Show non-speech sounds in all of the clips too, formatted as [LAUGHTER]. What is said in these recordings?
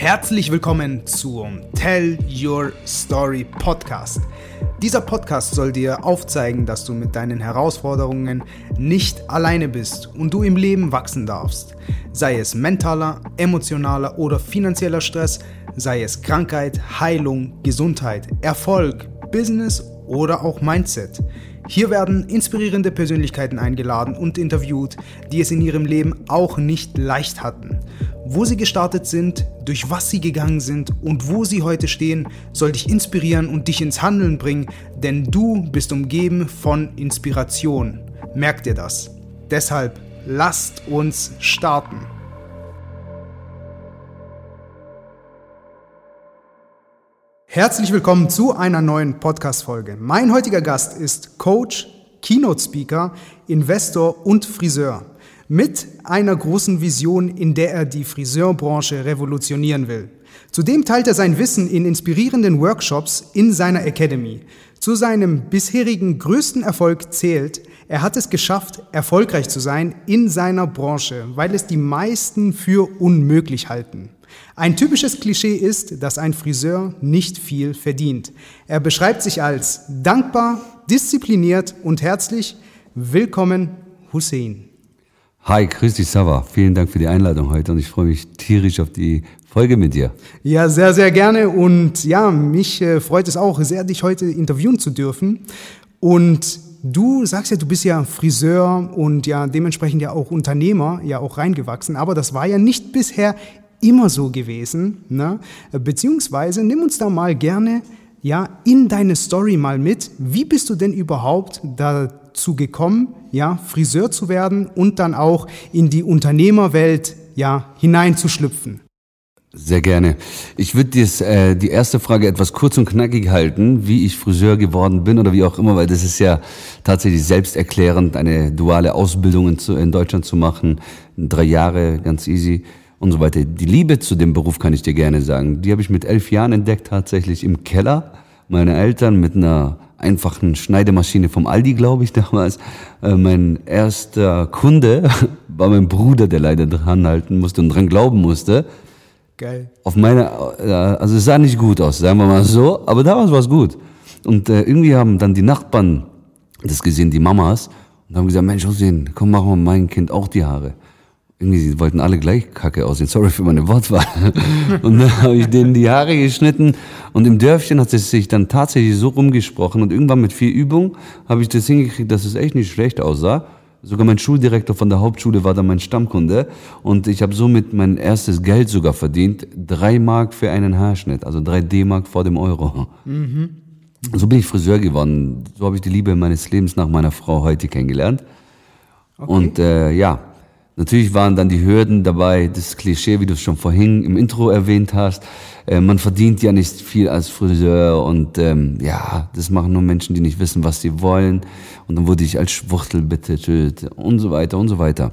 Herzlich willkommen zum Tell Your Story Podcast. Dieser Podcast soll dir aufzeigen, dass du mit deinen Herausforderungen nicht alleine bist und du im Leben wachsen darfst. Sei es mentaler, emotionaler oder finanzieller Stress, sei es Krankheit, Heilung, Gesundheit, Erfolg, Business oder auch Mindset. Hier werden inspirierende Persönlichkeiten eingeladen und interviewt, die es in ihrem Leben auch nicht leicht hatten. Wo sie gestartet sind, durch was sie gegangen sind und wo sie heute stehen, soll dich inspirieren und dich ins Handeln bringen, denn du bist umgeben von Inspiration. Merk dir das. Deshalb lasst uns starten. Herzlich willkommen zu einer neuen Podcast-Folge. Mein heutiger Gast ist Coach, Keynote-Speaker, Investor und Friseur mit einer großen Vision, in der er die Friseurbranche revolutionieren will. Zudem teilt er sein Wissen in inspirierenden Workshops in seiner Academy. Zu seinem bisherigen größten Erfolg zählt, er hat es geschafft, erfolgreich zu sein in seiner Branche, weil es die meisten für unmöglich halten. Ein typisches Klischee ist, dass ein Friseur nicht viel verdient. Er beschreibt sich als dankbar, diszipliniert und herzlich. Willkommen, Hussein. Hi, grüß dich, Sava. Vielen Dank für die Einladung heute und ich freue mich tierisch auf die Folge mit dir. Ja, sehr, sehr gerne und ja, mich äh, freut es auch sehr, dich heute interviewen zu dürfen. Und du sagst ja, du bist ja Friseur und ja dementsprechend ja auch Unternehmer, ja auch reingewachsen, aber das war ja nicht bisher immer so gewesen. Ne? Beziehungsweise nimm uns da mal gerne ja in deine Story mal mit. Wie bist du denn überhaupt dazu gekommen, ja Friseur zu werden und dann auch in die Unternehmerwelt ja hineinzuschlüpfen? Sehr gerne. Ich würde äh, die erste Frage etwas kurz und knackig halten, wie ich Friseur geworden bin oder wie auch immer, weil das ist ja tatsächlich selbsterklärend, eine duale Ausbildung in, in Deutschland zu machen. Drei Jahre, ganz easy und so weiter. Die Liebe zu dem Beruf kann ich dir gerne sagen. Die habe ich mit elf Jahren entdeckt, tatsächlich im Keller. Meine Eltern mit einer einfachen Schneidemaschine vom Aldi, glaube ich, [LAUGHS] damals. Äh, mein erster Kunde [LAUGHS] war mein Bruder, der leider dran halten musste und dran glauben musste. Geil. Auf meine, äh, also es sah nicht gut aus, sagen wir mal so, aber damals war es gut. Und äh, irgendwie haben dann die Nachbarn das gesehen, die Mamas, und haben gesagt, Mensch, Hussein, komm, machen wir meinem Kind auch die Haare irgendwie, sie wollten alle gleich kacke aussehen. Sorry für meine Wortwahl. [LAUGHS] Und dann habe ich denen die Haare geschnitten. Und im Dörfchen hat es sich dann tatsächlich so rumgesprochen. Und irgendwann mit viel Übung habe ich das hingekriegt, dass es echt nicht schlecht aussah. Sogar mein Schuldirektor von der Hauptschule war dann mein Stammkunde. Und ich habe somit mein erstes Geld sogar verdient. Drei Mark für einen Haarschnitt. Also drei D-Mark vor dem Euro. Mhm. So bin ich Friseur geworden. So habe ich die Liebe meines Lebens nach meiner Frau heute kennengelernt. Okay. Und äh, ja, Natürlich waren dann die Hürden dabei, das Klischee, wie du es schon vorhin im Intro erwähnt hast. Äh, man verdient ja nicht viel als Friseur und ähm, ja, das machen nur Menschen, die nicht wissen, was sie wollen. Und dann wurde ich als Schwuchtel betitelt und so weiter und so weiter.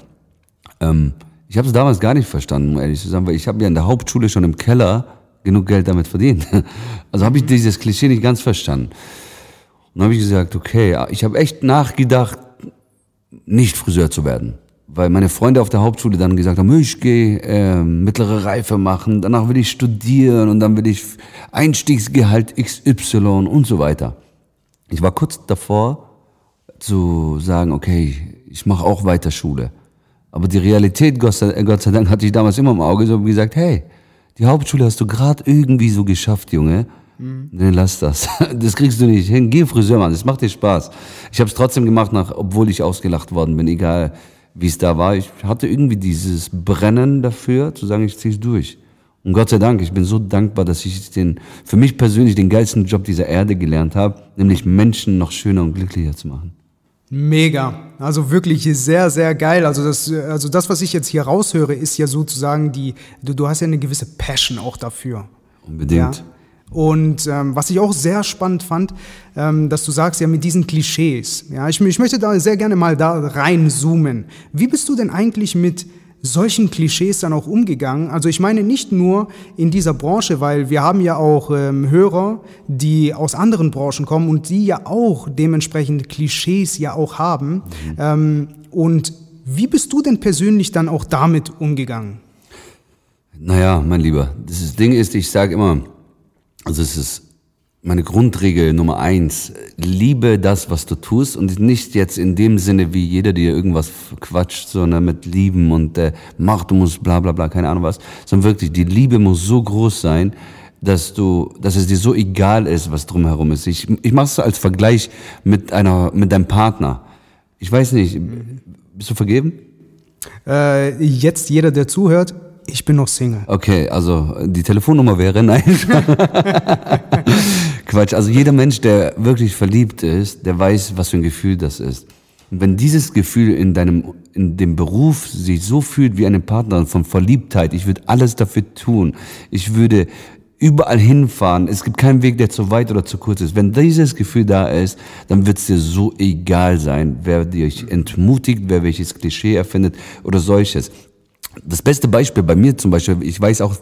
Ähm, ich habe es damals gar nicht verstanden, um ehrlich zu sagen, weil ich habe ja in der Hauptschule schon im Keller genug Geld damit verdient. [LAUGHS] Also habe ich dieses Klischee nicht ganz verstanden. Und dann habe ich gesagt, okay, ich habe echt nachgedacht, nicht Friseur zu werden weil meine Freunde auf der Hauptschule dann gesagt haben, ich gehe äh, mittlere Reife machen, danach will ich studieren und dann will ich Einstiegsgehalt XY und so weiter. Ich war kurz davor zu sagen, okay, ich mache auch weiter Schule. Aber die Realität, Gott sei, Gott sei Dank, hatte ich damals immer im Auge so gesagt, hey, die Hauptschule hast du gerade irgendwie so geschafft, Junge. Mhm. Nee, lass das. [LAUGHS] Das kriegst du nicht hin. Geh Friseur, Mann. Das macht dir Spaß. Ich habe es trotzdem gemacht, nach, obwohl ich ausgelacht worden bin. Egal, wie es da war. Ich hatte irgendwie dieses Brennen dafür, zu sagen, ich ziehe es durch. Und Gott sei Dank, ich bin so dankbar, dass ich den, für mich persönlich den geilsten Job dieser Erde gelernt habe, nämlich Menschen noch schöner und glücklicher zu machen. Mega. Also wirklich sehr, sehr geil. Also das, also das, was ich jetzt hier raushöre, ist ja sozusagen die, du, du hast ja eine gewisse Passion auch dafür. Unbedingt. Ja? Und ähm, was ich auch sehr spannend fand, ähm, dass du sagst, ja, mit diesen Klischees. Ja, ich, ich möchte da sehr gerne mal da reinzoomen. Wie bist du denn eigentlich mit solchen Klischees dann auch umgegangen? Also ich meine nicht nur in dieser Branche, weil wir haben ja auch ähm, Hörer, die aus anderen Branchen kommen und die ja auch dementsprechend Klischees ja auch haben. Mhm. Ähm, und wie bist du denn persönlich dann auch damit umgegangen? Naja, mein Lieber, das Ding ist, ich sage immer, also es ist meine Grundregel Nummer eins, liebe das, was du tust und nicht jetzt in dem Sinne, wie jeder dir irgendwas quatscht, sondern mit lieben und äh, mach, du musst bla bla bla, keine Ahnung was, sondern wirklich, die Liebe muss so groß sein, dass du, dass es dir so egal ist, was drumherum ist. Ich, ich mache es als Vergleich mit einer, mit deinem Partner. Ich weiß nicht, bist du vergeben? Äh, jetzt jeder, der zuhört, ich bin noch Single. Okay, also die Telefonnummer wäre nein. [LAUGHS] Quatsch. Also jeder Mensch, der wirklich verliebt ist, der weiß, was für ein Gefühl das ist. Und wenn dieses Gefühl in deinem, in dem Beruf sich so fühlt wie eine Partnerin von Verliebtheit, ich würde alles dafür tun. Ich würde überall hinfahren. Es gibt keinen Weg, der zu weit oder zu kurz ist. Wenn dieses Gefühl da ist, dann wird es dir so egal sein, wer dich entmutigt, wer welches Klischee erfindet oder solches. Das beste Beispiel bei mir zum Beispiel, ich weiß auch,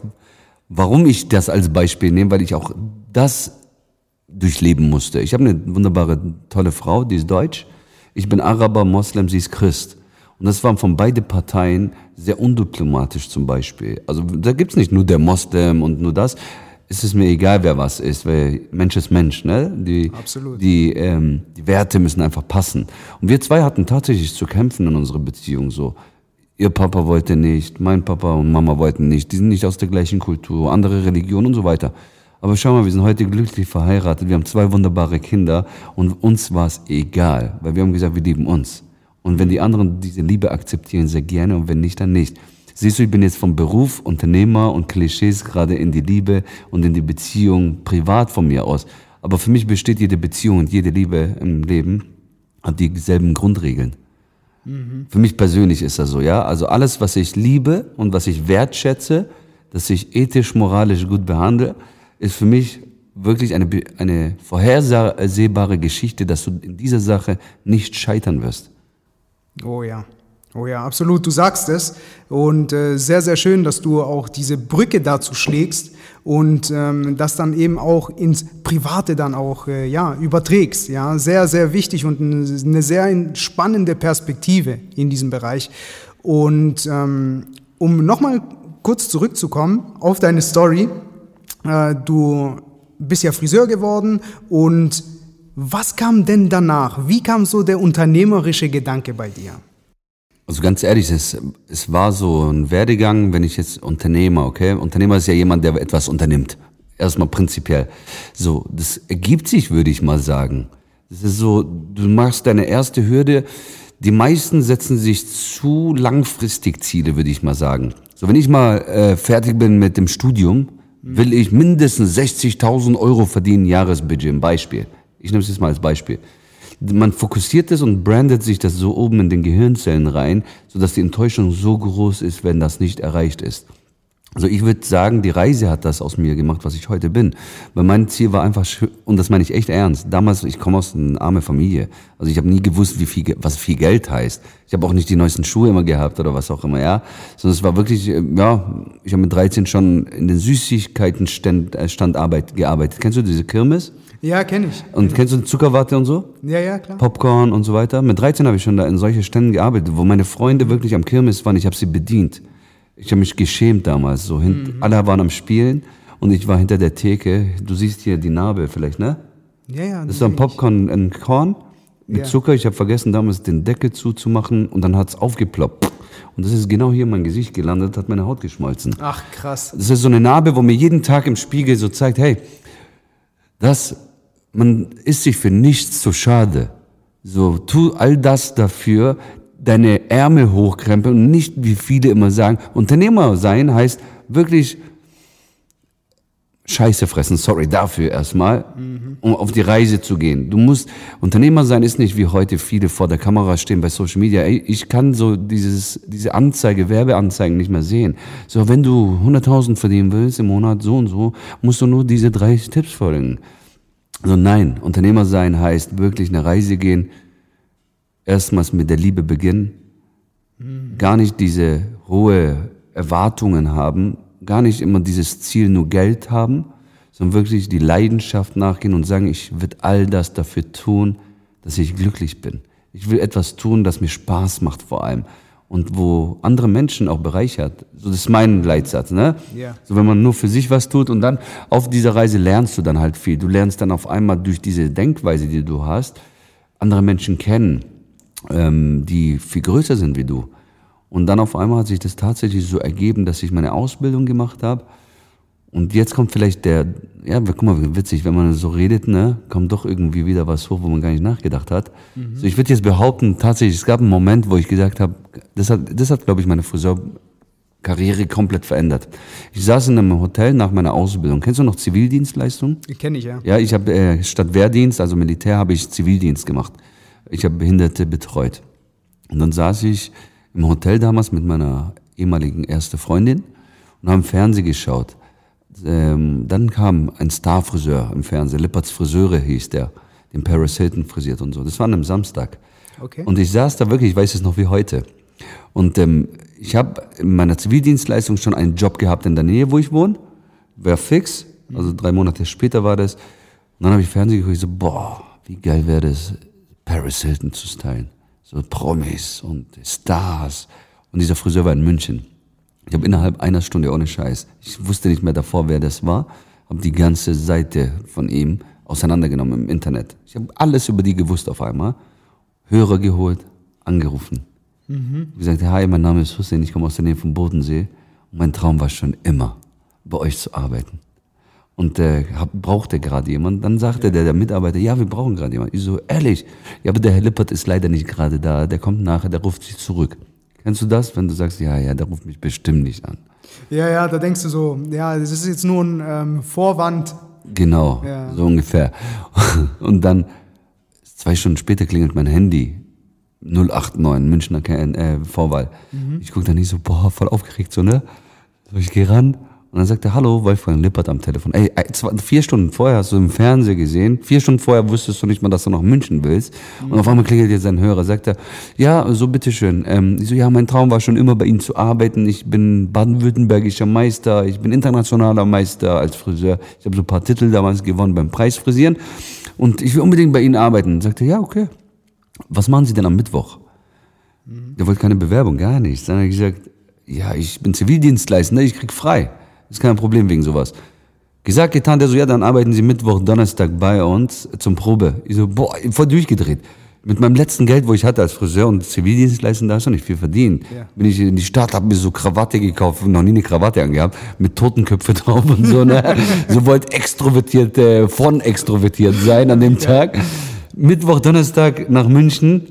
warum ich das als Beispiel nehme, weil ich auch das durchleben musste. Ich habe eine wunderbare, tolle Frau, die ist deutsch. Ich bin Araber, Moslem, sie ist Christ. Und das war von beide Parteien sehr undiplomatisch zum Beispiel. Also da gibt's nicht nur der Moslem und nur das. Es ist mir egal, wer was ist, weil Mensch ist Mensch, ne? Die, Absolut. Die, ähm, die Werte müssen einfach passen. Und wir zwei hatten tatsächlich zu kämpfen in unserer Beziehung so. Ihr Papa wollte nicht, mein Papa und Mama wollten nicht, die sind nicht aus der gleichen Kultur, andere Religion und so weiter. Aber schau mal, wir sind heute glücklich verheiratet, wir haben zwei wunderbare Kinder und uns war es egal, weil wir haben gesagt, wir lieben uns. Und wenn die anderen diese Liebe akzeptieren, sehr gerne und wenn nicht, dann nicht. Siehst du, ich bin jetzt vom Beruf, Unternehmer und Klischees gerade in die Liebe und in die Beziehung privat von mir aus. Aber für mich besteht jede Beziehung und jede Liebe im Leben hat dieselben Grundregeln. Für mich persönlich ist das so, ja. Also alles, was ich liebe und was ich wertschätze, dass ich ethisch, moralisch gut behandle, ist für mich wirklich eine, eine vorhersehbare Geschichte, dass du in dieser Sache nicht scheitern wirst. Oh ja. Oh ja, absolut, du sagst es. Und äh, sehr, sehr schön, dass du auch diese Brücke dazu schlägst und ähm, das dann eben auch ins Private dann auch äh, ja, überträgst. Ja, sehr, sehr wichtig und eine sehr spannende Perspektive in diesem Bereich. Und ähm, um nochmal kurz zurückzukommen auf deine Story, äh, du bist ja Friseur geworden und was kam denn danach? Wie kam so der unternehmerische Gedanke bei dir? Also ganz ehrlich, es, es war so ein Werdegang, wenn ich jetzt Unternehmer, okay? Unternehmer ist ja jemand, der etwas unternimmt. Erstmal prinzipiell. So, das ergibt sich, würde ich mal sagen. Das ist so, du machst deine erste Hürde. Die meisten setzen sich zu langfristig Ziele, würde ich mal sagen. So, wenn ich mal äh, fertig bin mit dem Studium, will ich mindestens 60.000 Euro verdienen, Jahresbudget, ein Beispiel. Ich nehme es jetzt mal als Beispiel man fokussiert es und brandet sich das so oben in den Gehirnzellen rein, sodass die Enttäuschung so groß ist, wenn das nicht erreicht ist. Also ich würde sagen, die Reise hat das aus mir gemacht, was ich heute bin. Weil mein Ziel war einfach, und das meine ich echt ernst, damals, ich komme aus einer armen Familie. Also ich habe nie gewusst, wie viel, was viel Geld heißt. Ich habe auch nicht die neuesten Schuhe immer gehabt oder was auch immer, ja. Sondern es war wirklich, äh, ja, ich habe mit 13 schon in den Süßigkeitenstand äh, Stand Arbeit, gearbeitet. Kennst du diese Kirmes? Ja, kenne ich. Und kennst du Zuckerwatte und so? Ja, ja, klar. Popcorn und so weiter. Mit 13 habe ich schon da in solche Ständen gearbeitet, wo meine Freunde wirklich am Kirmes waren. Ich habe sie bedient. Ich habe mich geschämt damals. So mhm. Alle waren am Spielen und ich war hinter der Theke. Du siehst hier die Narbe vielleicht, ne? Ja, ja. Das ist ein Popcorn, ein Korn mit ja. Zucker. Ich habe vergessen damals den Deckel zuzumachen und dann hat es aufgeploppt. Und das ist genau hier in mein Gesicht gelandet, hat meine Haut geschmolzen. Ach, krass. Das ist so eine Narbe, wo mir jeden Tag im Spiegel so zeigt, hey, das man ist sich für nichts zu schade. So, tu all das dafür, deine Ärmel hochkrempeln und nicht, wie viele immer sagen, Unternehmer sein heißt wirklich Scheiße fressen, sorry dafür erstmal, mhm. um auf die Reise zu gehen. Du musst, Unternehmer sein ist nicht wie heute viele vor der Kamera stehen bei Social Media. Ich kann so dieses, diese Anzeige, Werbeanzeigen nicht mehr sehen. So, wenn du 100.000 verdienen willst im Monat, so und so, musst du nur diese drei Tipps folgen. Also nein, Unternehmer sein heißt wirklich eine Reise gehen, erstmals mit der Liebe beginnen, gar nicht diese hohe Erwartungen haben, gar nicht immer dieses Ziel nur Geld haben, sondern wirklich die Leidenschaft nachgehen und sagen, ich will all das dafür tun, dass ich glücklich bin. Ich will etwas tun, das mir Spaß macht vor allem. Und wo andere Menschen auch bereichert. So, das ist mein Leitsatz, ne? Ja. So, wenn man nur für sich was tut und dann auf dieser Reise lernst du dann halt viel. Du lernst dann auf einmal durch diese Denkweise, die du hast, andere Menschen kennen, ähm, die viel größer sind wie du. Und dann auf einmal hat sich das tatsächlich so ergeben, dass ich meine Ausbildung gemacht habe. Und jetzt kommt vielleicht der, ja, guck mal, witzig, wenn man so redet, ne, kommt doch irgendwie wieder was hoch, wo man gar nicht nachgedacht hat. So, ich würde jetzt behaupten, tatsächlich, es gab einen Moment, wo ich gesagt habe, das hat, das hat, glaube ich, meine Friseurkarriere komplett verändert. Ich saß in einem Hotel nach meiner Ausbildung. Kennst du noch Zivildienstleistung? Kenne ich, ja. Ja, ich habe äh, statt Wehrdienst, also Militär, habe ich Zivildienst gemacht. Ich habe Behinderte betreut. Und dann saß ich im Hotel damals mit meiner ehemaligen erste Freundin und haben Fernsehen geschaut. Ähm, dann kam ein Starfriseur im Fernsehen, Lippert's Friseure hieß der, den Paris Hilton frisiert und so. Das war an einem Samstag. Okay. Und ich saß da wirklich, ich weiß es noch wie heute. Und ähm, ich habe in meiner Zivildienstleistung schon einen Job gehabt in der Nähe, wo ich wohne. Wäre fix. Also drei Monate später war das. Und dann habe ich Fernsehen geguckt, ich so, boah, wie geil wäre das, Paris Hilton zu stylen. So Promis und Stars. Und dieser Friseur war in München. Ich habe innerhalb einer Stunde ohne Scheiß, ich wusste nicht mehr davor, wer das war, habe die ganze Seite von ihm auseinandergenommen im Internet. Ich habe alles über die gewusst auf einmal. Hörer geholt, angerufen. Mhm. Gesagt, hi, mein Name ist Hussein, ich komme aus der Nähe vom Bodensee. Und mein Traum war schon immer, bei euch zu arbeiten. Und äh, hab, brauchte gerade jemand. Dann sagte der, der Mitarbeiter, ja, wir brauchen gerade jemand. Ich so, ehrlich, ja, aber der Herr Lippert ist leider nicht gerade da. Der kommt nachher, der ruft sich zurück. Kennst du das, wenn du sagst, ja, ja, der ruft mich bestimmt nicht an? Ja, ja, da denkst du so, ja, das ist jetzt nur ein ähm, Vorwand. Genau, Ja. so ungefähr. [LAUGHS] Und dann, zwei Stunden später klingelt mein Handy. 089, Münchner äh, Vorwahl. Ich gucke da nicht so, boah, voll aufgeregt, so, ne? So, ich gehe ran und dann sagt er, hallo, Wolfgang Lippert am Telefon. Ey, zwei, vier Stunden vorher hast du im Fernsehen gesehen, vier Stunden vorher wusstest du nicht mal, dass du nach München willst. Und auf einmal klingelt jetzt sein Hörer, sagt er, ja, so bitteschön. Ähm, ich so, ja, mein Traum war schon immer bei Ihnen zu arbeiten. Ich bin baden-württembergischer Meister, ich bin internationaler Meister als Friseur. Ich habe so ein paar Titel damals gewonnen beim Preisfrisieren. Und ich will unbedingt bei Ihnen arbeiten. Sagt er, ja, okay. Was machen Sie denn am Mittwoch? Der wollte keine Bewerbung, gar nichts. Dann habe ich gesagt, ja, ich bin Zivildienstleistender, ich krieg frei. Ist kein Problem wegen sowas. Gesagt, getan, der so, ja, dann arbeiten Sie Mittwoch, Donnerstag bei uns zum Probe. Ich so, boah, voll durchgedreht. Mit meinem letzten Geld, wo ich hatte als Friseur und Zivildienstleistender, hast du nicht viel verdient. Ja. Bin ich in die Stadt, habe mir so Krawatte gekauft, noch nie eine Krawatte angehabt, mit Totenköpfe [LAUGHS] drauf und so, ne? so wollte extrovertiert, äh, von extrovertiert sein an dem Tag. Mittwoch, Donnerstag nach München.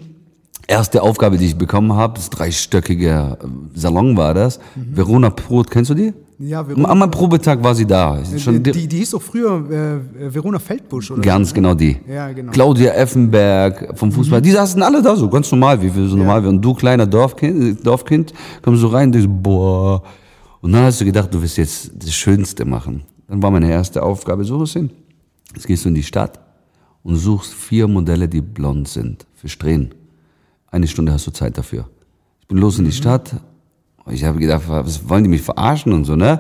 Erste Aufgabe, die ich bekommen habe, das dreistöckige Salon war das. Verona Brot, kennst du die? Ja, Am Verona, am Probetag war sie da. Schon die, die, die hieß doch früher äh, Verona Feldbusch, oder? Ganz genau die. Ja, genau. Claudia Effenberg vom Fußball. Die saßen alle da so, ganz normal, wie wir so normal wären. Und du, kleiner Dorfkind, Dorfkind, kommst so rein, denkst, boah. Und dann hast du gedacht, du wirst jetzt das Schönste machen. Dann war meine erste Aufgabe, so was hin. Jetzt gehst du in die Stadt und suchst vier Modelle, die blond sind, für Strähnen. Eine Stunde hast du Zeit dafür. Ich bin los in die Stadt. Ich habe gedacht, was wollen die mich verarschen und so, ne?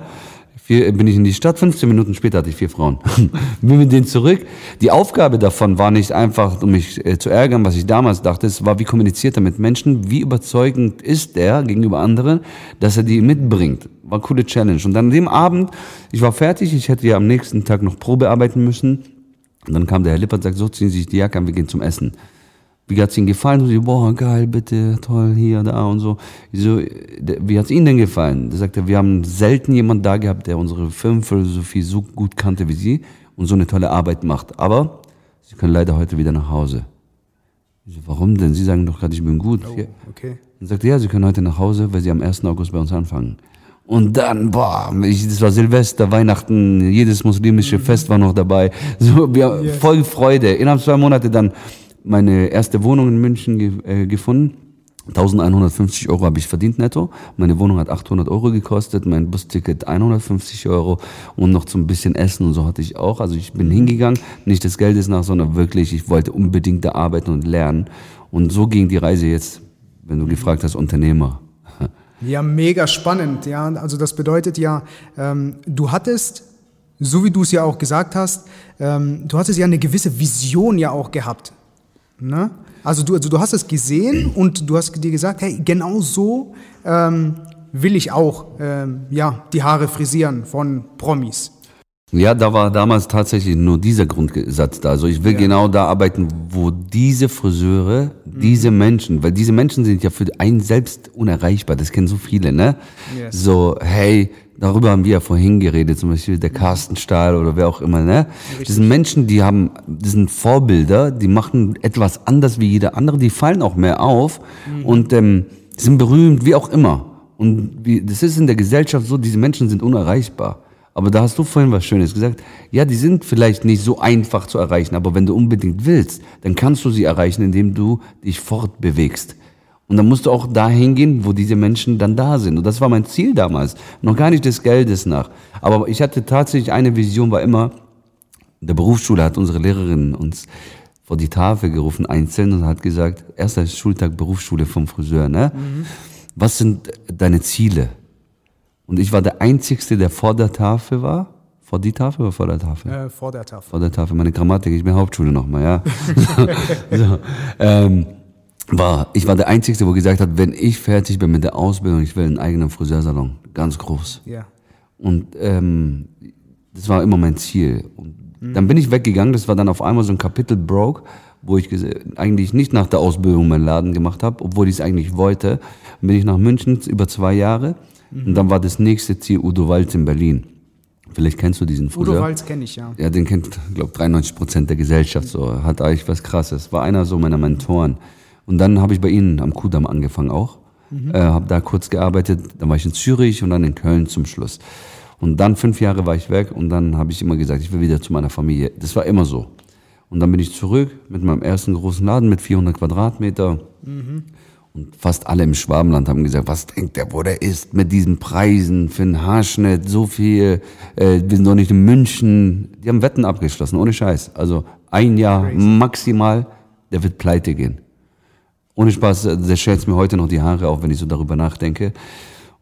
Vier, bin ich in die Stadt, 15 Minuten später hatte ich vier Frauen. [LAUGHS] bin mit denen zurück. Die Aufgabe davon war nicht einfach, um mich äh, zu ärgern, was ich damals dachte, es war, wie kommuniziert er mit Menschen, wie überzeugend ist er gegenüber anderen, dass er die mitbringt. War eine coole Challenge. Und dann an dem Abend, ich war fertig, ich hätte ja am nächsten Tag noch Probe arbeiten müssen. Und dann kam der Herr Lippert und sagt, so ziehen Sie sich die Jacke an, wir gehen zum Essen. Wie hat's Ihnen gefallen? Und sie, boah, geil, bitte, toll, hier, da und so. Ich so, wie hat's Ihnen denn gefallen? Der sagte, wir haben selten jemanden da gehabt, der unsere Filmphilosophie so gut kannte wie Sie und so eine tolle Arbeit macht. Aber Sie können leider heute wieder nach Hause. Ich so, warum denn? Sie sagen doch gerade, ich bin gut. Ja. Okay. Und sagte, ja, Sie können heute nach Hause, weil Sie am 1. August bei uns anfangen. Und dann, boah, ich, das war Silvester, Weihnachten, jedes muslimische Fest war noch dabei. So, wir, Yes. voll Freude. Innerhalb zwei Monate dann meine erste Wohnung in München ge äh, gefunden. 1150 Euro habe ich verdient netto. Meine Wohnung hat 800 Euro gekostet, mein Busticket 150 Euro und noch zum bisschen Essen und so hatte ich auch. Also ich bin hingegangen, nicht des Geldes nach, sondern wirklich, ich wollte unbedingt da arbeiten und lernen. Und so ging die Reise jetzt, wenn du gefragt hast, Unternehmer. [LAUGHS] Ja, mega spannend. Ja, also das bedeutet ja, ähm, du hattest, so wie du es ja auch gesagt hast, ähm, du hattest ja eine gewisse Vision ja auch gehabt. Ne? Also, du, also du hast es gesehen und du hast dir gesagt, hey, genau so ähm, will ich auch ähm, ja, die Haare frisieren von Promis. Ja, da war damals tatsächlich nur dieser Grundsatz da. Also ich will ja. genau da arbeiten, wo diese Friseure, mhm. diese Menschen, weil diese Menschen sind ja für einen selbst unerreichbar, das kennen so viele, ne? Yes. So, hey, darüber haben wir ja vorhin geredet, zum Beispiel der Carsten Stahl oder wer auch immer, ne? Richtig. Das sind Menschen, die haben, das sind Vorbilder, die machen etwas anders wie jeder andere, die fallen auch mehr auf mhm. und ähm, sind berühmt, wie auch immer. Und wie, das ist in der Gesellschaft so, diese Menschen sind unerreichbar. Aber da hast du vorhin was Schönes gesagt. Ja, die sind vielleicht nicht so einfach zu erreichen, aber wenn du unbedingt willst, dann kannst du sie erreichen, indem du dich fortbewegst. Und dann musst du auch dahin gehen, wo diese Menschen dann da sind. Und das war mein Ziel damals. Noch gar nicht des Geldes nach. Aber ich hatte tatsächlich eine Vision, war immer, der Berufsschule hat unsere Lehrerin uns vor die Tafel gerufen, einzeln, und hat gesagt, erster Schultag Berufsschule vom Friseur, ne? Mhm. Was sind deine Ziele? Und ich war der Einzige, der vor der Tafel war. Vor die Tafel oder vor der Tafel? Äh, vor der Tafel. Vor der Tafel. Meine Grammatik, ich bin Hauptschule nochmal, ja. [LAUGHS] so, ähm, war, ich war der Einzige, wo gesagt hat, wenn ich fertig bin mit der Ausbildung, ich will einen eigenen Friseursalon. Ganz groß. Ja. Und ähm, das war immer mein Ziel. Und mhm. dann bin ich weggegangen, das war dann auf einmal so ein Kapitel broke, wo ich eigentlich nicht nach der Ausbildung meinen Laden gemacht habe, obwohl ich es eigentlich wollte. Dann bin ich nach München über zwei Jahre Mhm. Und dann war das nächste Ziel Udo Walz in Berlin. Vielleicht kennst du diesen Friseur. Udo Walz kenne ich, ja. Ja, den kennt, glaube 93 Prozent der Gesellschaft. So hat eigentlich was Krasses. War einer so meiner Mentoren. Und dann habe ich bei ihnen am Kudamm angefangen auch. Mhm. Äh, habe da kurz gearbeitet. Dann war ich in Zürich und dann in Köln zum Schluss. Und dann fünf Jahre war ich weg und dann habe ich immer gesagt, ich will wieder zu meiner Familie. Das war immer so. Und dann bin ich zurück mit meinem ersten großen Laden mit 400 Quadratmeter. Mhm. Und fast alle im Schwabenland haben gesagt, was denkt der, wo der ist mit diesen Preisen für einen Haarschnitt, so viel, äh, wir sind doch nicht in München. Die haben Wetten abgeschlossen, ohne Scheiß. Also ein Jahr Crazy. maximal, der wird pleite gehen. Ohne Spaß, äh, der schält mir heute noch die Haare auf, wenn ich so darüber nachdenke.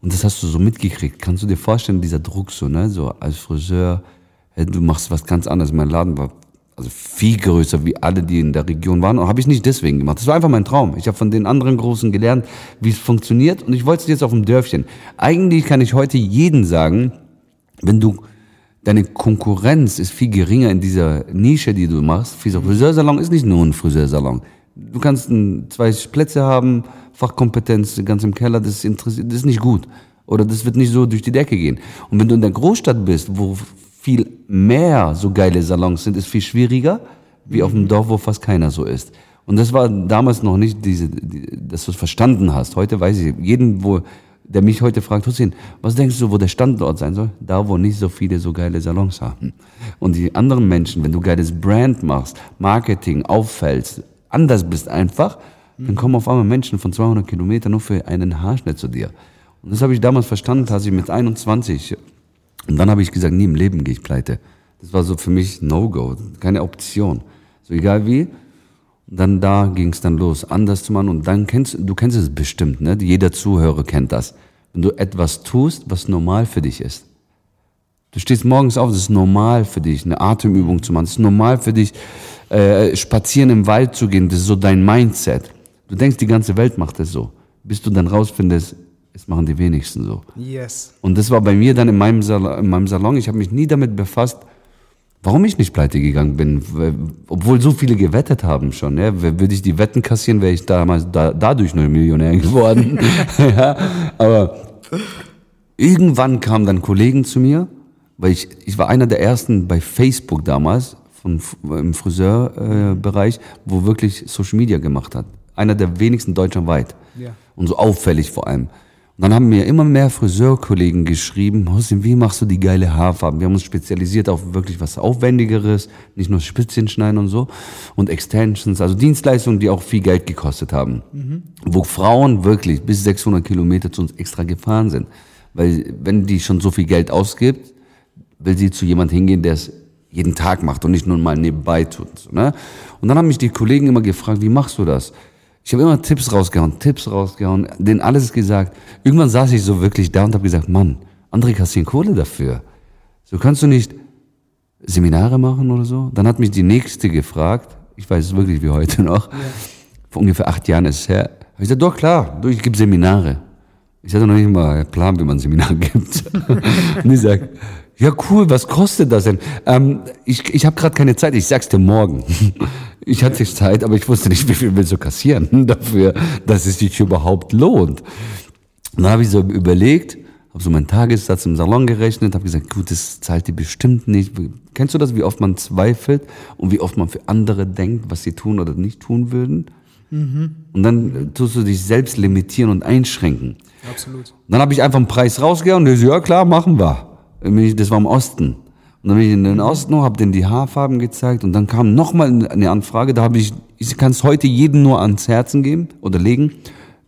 Und das hast du so mitgekriegt. Kannst du dir vorstellen, dieser Druck so, ne? So als Friseur, du machst was ganz anderes. Mein Laden war also viel größer wie alle, die in der Region waren. Und habe ich nicht deswegen gemacht. Das war einfach mein Traum. Ich habe von den anderen Großen gelernt, wie es funktioniert. Und ich wollte es jetzt auf dem Dörfchen. Eigentlich kann ich heute jeden sagen, wenn du deine Konkurrenz ist viel geringer in dieser Nische, die du machst. Friseursalon ist nicht nur ein Friseursalon. Du kannst zwei Plätze haben, Fachkompetenz ganz im Keller, das ist, das ist nicht gut. Oder das wird nicht so durch die Decke gehen. Und wenn du in der Großstadt bist, wo viel mehr so geile Salons sind, ist viel schwieriger, wie auf dem Dorf, wo fast keiner so ist. Und das war damals noch nicht diese, die, dass du es verstanden hast. Heute weiß ich, jeden, wo, der mich heute fragt, Hussein, was denkst du, wo der Standort sein soll? Da, wo nicht so viele so geile Salons haben. Und die anderen Menschen, wenn du geiles Brand machst, Marketing, auffällst, anders bist einfach, dann kommen auf einmal Menschen von 200 Kilometern nur für einen Haarschnitt zu dir. Und das habe ich damals verstanden, als ich mit 21 und dann habe ich gesagt, nie im Leben gehe ich pleite. Das war so für mich No-Go, keine Option. So egal wie. Und dann da ging es dann los, anders zu machen. Und dann kennst du kennst es bestimmt, ne? Jeder Zuhörer kennt das. Wenn du etwas tust, was normal für dich ist. Du stehst morgens auf, es ist normal für dich, eine Atemübung zu machen. Es ist normal für dich, äh, spazieren im Wald zu gehen. Das ist so dein Mindset. Du denkst, die ganze Welt macht es so. Bis du dann rausfindest, es machen die wenigsten so. Yes. Und das war bei mir dann in meinem Salon. In meinem Salon. Ich habe mich nie damit befasst, warum ich nicht pleite gegangen bin, obwohl so viele gewettet haben schon. Ja, würde ich die Wetten kassieren, wäre ich damals da, dadurch nur Millionär geworden. [LAUGHS] ja, aber irgendwann kamen dann Kollegen zu mir, weil ich, ich war einer der ersten bei Facebook damals, von, im Friseurbereich, äh, wo wirklich Social Media gemacht hat. Einer der wenigsten deutschlandweit. Ja. Und so auffällig vor allem. Und dann haben mir immer mehr Friseurkollegen geschrieben, Hossein, wie machst du die geile Haarfarben? Wir haben uns spezialisiert auf wirklich was Aufwendigeres, nicht nur Spitzchen schneiden und so. Und Extensions, also Dienstleistungen, die auch viel Geld gekostet haben. Mhm. Wo Frauen wirklich bis 600 Kilometer zu uns extra gefahren sind. Weil wenn die schon so viel Geld ausgibt, will sie zu jemand hingehen, der es jeden Tag macht und nicht nur mal nebenbei tut. Ne? Und dann haben mich die Kollegen immer gefragt, wie machst du das? Ich habe immer Tipps rausgehauen, Tipps rausgehauen, denen alles gesagt. Irgendwann saß ich so wirklich da und habe gesagt, Mann, André kassieren Kohle dafür. So kannst du nicht Seminare machen oder so? Dann hat mich die nächste gefragt, ich weiß es wirklich wie heute noch, ja. vor ungefähr acht Jahren ist es her, habe ich gesagt, doch klar, du, ich gebe Seminare. Ich hatte noch nicht mal einen Plan, wie man Seminare [LAUGHS] gibt. und ich sage, ja cool, was kostet das denn? Ähm, ich ich habe gerade keine Zeit, ich sag's dir morgen. [LAUGHS] Ich hatte Zeit, aber ich wusste nicht, wie viel willst du kassieren [LAUGHS] dafür, dass es sich überhaupt lohnt. Und dann habe ich so überlegt, habe so meinen Tagessatz im Salon gerechnet, habe gesagt, gut, das zahlt dir bestimmt nicht. Kennst du das, wie oft man zweifelt und wie oft man für andere denkt, was sie tun oder nicht tun würden? Mhm. Und dann tust du dich selbst limitieren und einschränken. Absolut. Dann habe ich einfach einen Preis rausgehauen und so, ja klar, machen wir. Das war im Osten. Und dann bin ich in den Osten, habe denen die Haarfarben gezeigt und dann kam nochmal eine Anfrage, da habe ich, ich kann es heute jedem nur ans Herzen geben oder legen,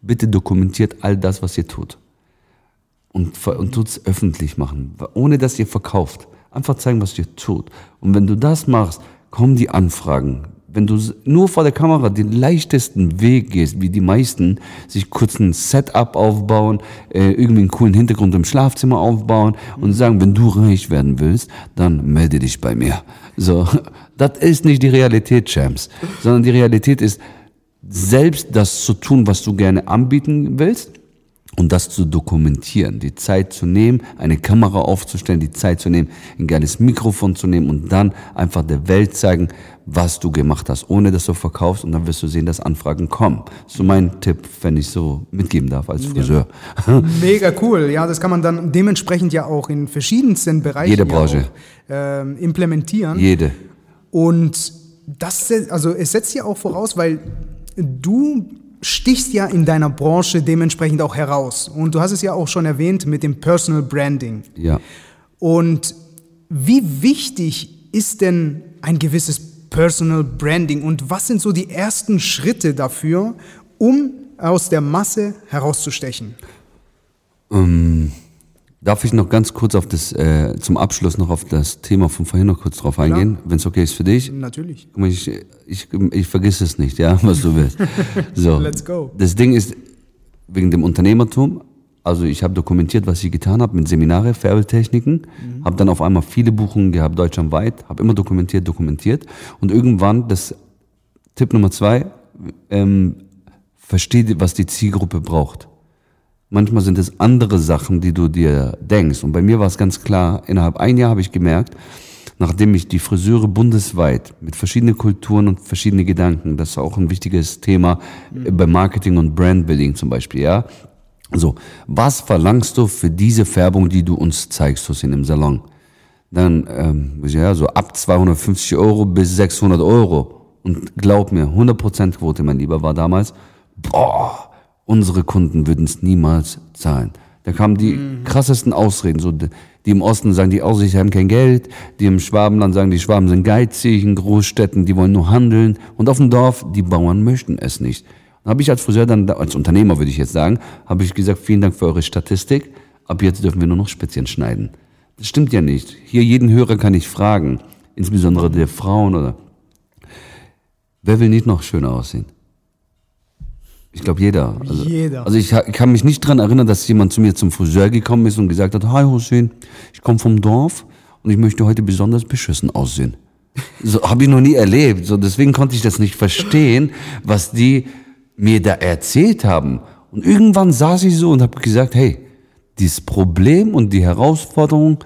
bitte dokumentiert all das, was ihr tut. Und, und tut's öffentlich machen, ohne dass ihr verkauft. Einfach zeigen, was ihr tut. Und wenn du das machst, kommen die Anfragen wenn du nur vor der Kamera den leichtesten Weg gehst, wie die meisten, sich kurz ein Setup aufbauen, äh, irgendwie einen coolen Hintergrund im Schlafzimmer aufbauen und sagen, wenn du reich werden willst, dann melde dich bei mir. So, [LAUGHS] das ist nicht die Realität, Champs, sondern die Realität ist, selbst das zu tun, was du gerne anbieten willst und das zu dokumentieren, die Zeit zu nehmen, eine Kamera aufzustellen, die Zeit zu nehmen, ein geiles Mikrofon zu nehmen und dann einfach der Welt zeigen, was du gemacht hast, ohne dass du verkaufst und dann wirst du sehen, dass Anfragen kommen. So mein Tipp, wenn ich so mitgeben darf als Friseur. Ja. [LAUGHS] Mega cool. Ja, das kann man dann dementsprechend ja auch in verschiedensten Bereichen Jede Branche. Auch, äh, implementieren. Jede. Und das, also es setzt ja auch voraus, weil du stichst ja in deiner Branche dementsprechend auch heraus. Und du hast es ja auch schon erwähnt mit dem Personal Branding. Ja. Und wie wichtig ist denn ein gewisses Personal Branding und was sind so die ersten Schritte dafür, um aus der Masse herauszustechen? Ähm, darf ich noch ganz kurz auf das, äh, zum Abschluss noch auf das Thema von vorhin noch kurz drauf eingehen, wenn es okay ist für dich? Natürlich. Ich, ich, ich vergiss es nicht, ja, [LAUGHS] was du willst. So. Let's go. Das Ding ist, wegen dem Unternehmertum, also ich habe dokumentiert, was ich getan habe mit Seminare, Färbeltechniken, mhm. habe dann auf einmal viele Buchungen gehabt, deutschlandweit, habe immer dokumentiert, dokumentiert und irgendwann, das Tipp Nummer zwei, ähm, verstehe, was die Zielgruppe braucht. Manchmal sind es andere Sachen, die du dir denkst. Und bei mir war es ganz klar, innerhalb ein Jahr habe ich gemerkt, nachdem ich die Friseure bundesweit mit verschiedenen Kulturen und verschiedenen Gedanken, das ist auch ein wichtiges Thema mhm. bei Marketing und Brandbuilding zum Beispiel, ja, so, was verlangst du für diese Färbung, die du uns zeigst, Hussein, im Salon? Dann, ähm, ja, so ab 250 Euro bis 600 Euro. Und glaub mir, 100% Quote, mein Lieber, war damals, boah, unsere Kunden würden es niemals zahlen. Da kamen die mhm. krassesten Ausreden, so, die im Osten sagen, die Aussicht haben kein Geld, die im Schwabenland sagen, die Schwaben sind geizig, in Großstädten, die wollen nur handeln, und auf dem Dorf, die Bauern möchten es nicht habe ich als Friseur dann, als Unternehmer würde ich jetzt sagen, habe ich gesagt, vielen Dank für eure Statistik. Ab jetzt dürfen wir nur noch Spätzchen schneiden. Das stimmt ja nicht. Hier jeden Hörer kann ich fragen, insbesondere der Frauen oder wer will nicht noch schöner aussehen? Ich glaube jeder. Also, jeder. Also ich, ich, kann mich nicht dran erinnern, dass jemand zu mir zum Friseur gekommen ist und gesagt hat, Hi Hussein, ich komme vom Dorf und ich möchte heute besonders beschissen aussehen. So habe ich noch nie erlebt. So deswegen konnte ich das nicht verstehen, was die mir da erzählt haben. Und irgendwann saß ich so und habe gesagt, hey, dieses Problem und die Herausforderung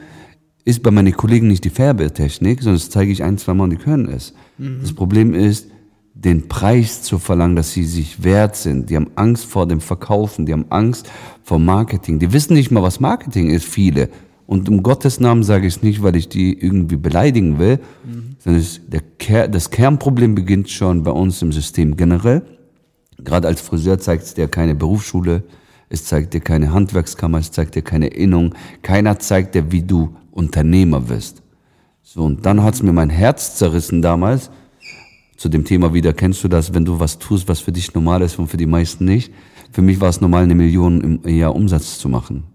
ist bei meinen Kollegen nicht die Färbetechnik, sondern das zeige ich ein, zwei Mal und die können es. Mhm. Das Problem ist, den Preis zu verlangen, dass sie sich wert sind. Die haben Angst vor dem Verkaufen, die haben Angst vor Marketing. Die wissen nicht mal, was Marketing ist, viele. Und um Gottes Namen sage ich es nicht, weil ich die irgendwie beleidigen will, mhm. sondern das Kernproblem beginnt schon bei uns im System generell. Gerade als Friseur zeigt es dir keine Berufsschule, es zeigt dir keine Handwerkskammer, es zeigt dir keine Innung. Keiner zeigt dir, wie du Unternehmer wirst. So, und dann hat's mir mein Herz zerrissen damals. Zu dem Thema wieder, kennst du das, wenn du was tust, was für dich normal ist und für die meisten nicht? Für mich war es normal, eine Million im Jahr Umsatz zu machen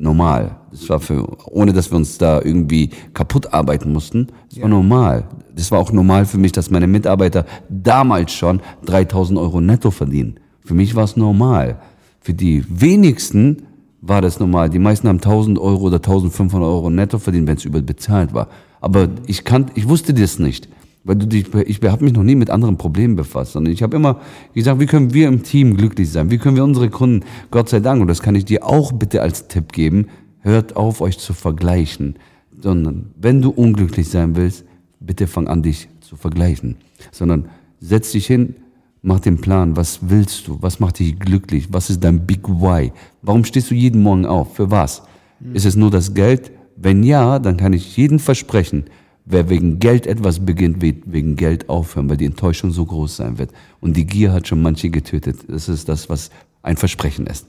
normal. Das war für, ohne dass wir uns da irgendwie kaputt arbeiten mussten. Das ja. war normal. Das war auch normal für mich, dass meine Mitarbeiter damals schon 3000 Euro netto verdienen. Für mich war es normal. Für die wenigsten war das normal. Die meisten haben 1000 Euro oder 1500 Euro netto verdient, wenn es überbezahlt war. Aber ich kann, ich wusste das nicht. Weil du dich, ich habe mich noch nie mit anderen Problemen befasst, sondern ich habe immer gesagt, wie können wir im Team glücklich sein? Wie können wir unsere Kunden, Gott sei Dank, und das kann ich dir auch bitte als Tipp geben, hört auf, euch zu vergleichen. Sondern wenn du unglücklich sein willst, bitte fang an, dich zu vergleichen. Sondern setz dich hin, mach den Plan, was willst du? Was macht dich glücklich? Was ist dein Big Why? Warum stehst du jeden Morgen auf? Für was? Mhm. Ist es nur das Geld? Wenn ja, dann kann ich jeden versprechen, Wer wegen Geld etwas beginnt, wird wegen Geld aufhören, weil die Enttäuschung so groß sein wird. Und die Gier hat schon manche getötet. Das ist das, was ein Versprechen ist.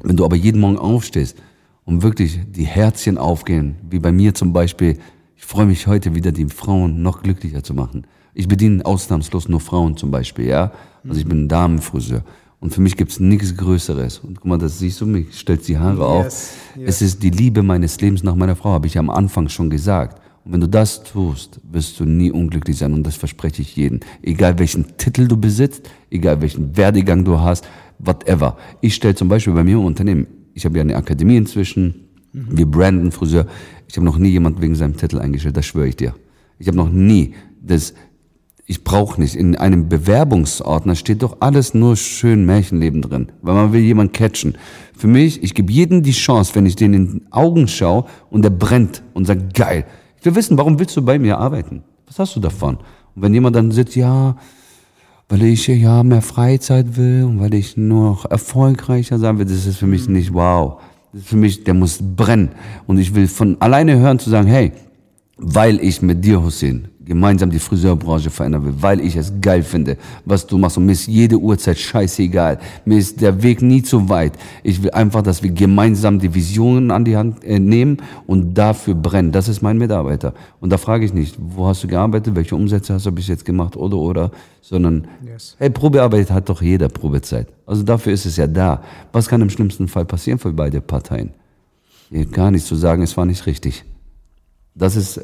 Wenn du aber jeden Morgen aufstehst und wirklich die Herzchen aufgehen, wie bei mir zum Beispiel, ich freue mich heute wieder, die Frauen noch glücklicher zu machen. Ich bediene ausnahmslos nur Frauen zum Beispiel, ja. Also ich bin ein Damenfriseur. Und für mich gibt's nichts Größeres. Und guck mal, das siehst du mich, stellt die Haare yes, auf. Yes. Es ist die Liebe meines Lebens nach meiner Frau, habe ich am Anfang schon gesagt. Und wenn du das tust, wirst du nie unglücklich sein. Und das verspreche ich jedem. Egal welchen Titel du besitzt, egal welchen Werdegang du hast, whatever. Ich stelle zum Beispiel bei mir im Unternehmen, ich habe ja eine Akademie inzwischen, mhm. wir branden Friseur. Ich habe noch nie jemand wegen seinem Titel eingestellt, das schwöre ich dir. Ich habe noch nie das, ich brauche nicht. In einem Bewerbungsordner steht doch alles nur schön Märchenleben drin, weil man will jemanden catchen. Für mich, ich gebe jedem die Chance, wenn ich den in den Augen schaue und der brennt und sagt, geil, ich will wissen, warum willst du bei mir arbeiten? Was hast du davon? Und wenn jemand dann sitzt, ja, weil ich ja mehr Freizeit will und weil ich noch erfolgreicher sein will, das ist für mich nicht wow. Das ist für mich, der muss brennen. Und ich will von alleine hören zu sagen, hey, weil ich mit dir, Hussein, gemeinsam die Friseurbranche verändern will, weil ich es geil finde, was du machst. Und mir ist jede Uhrzeit scheißegal. Mir ist der Weg nie zu weit. Ich will einfach, dass wir gemeinsam die Visionen an die Hand äh, nehmen und dafür brennen. Das ist mein Mitarbeiter. Und da frage ich nicht, wo hast du gearbeitet, welche Umsätze hast du bis jetzt gemacht oder oder, sondern yes. hey, Probearbeit hat doch jeder Probezeit. Also dafür ist es ja da. Was kann im schlimmsten Fall passieren für beide Parteien? Gar nichts zu sagen, es war nicht richtig. Das ist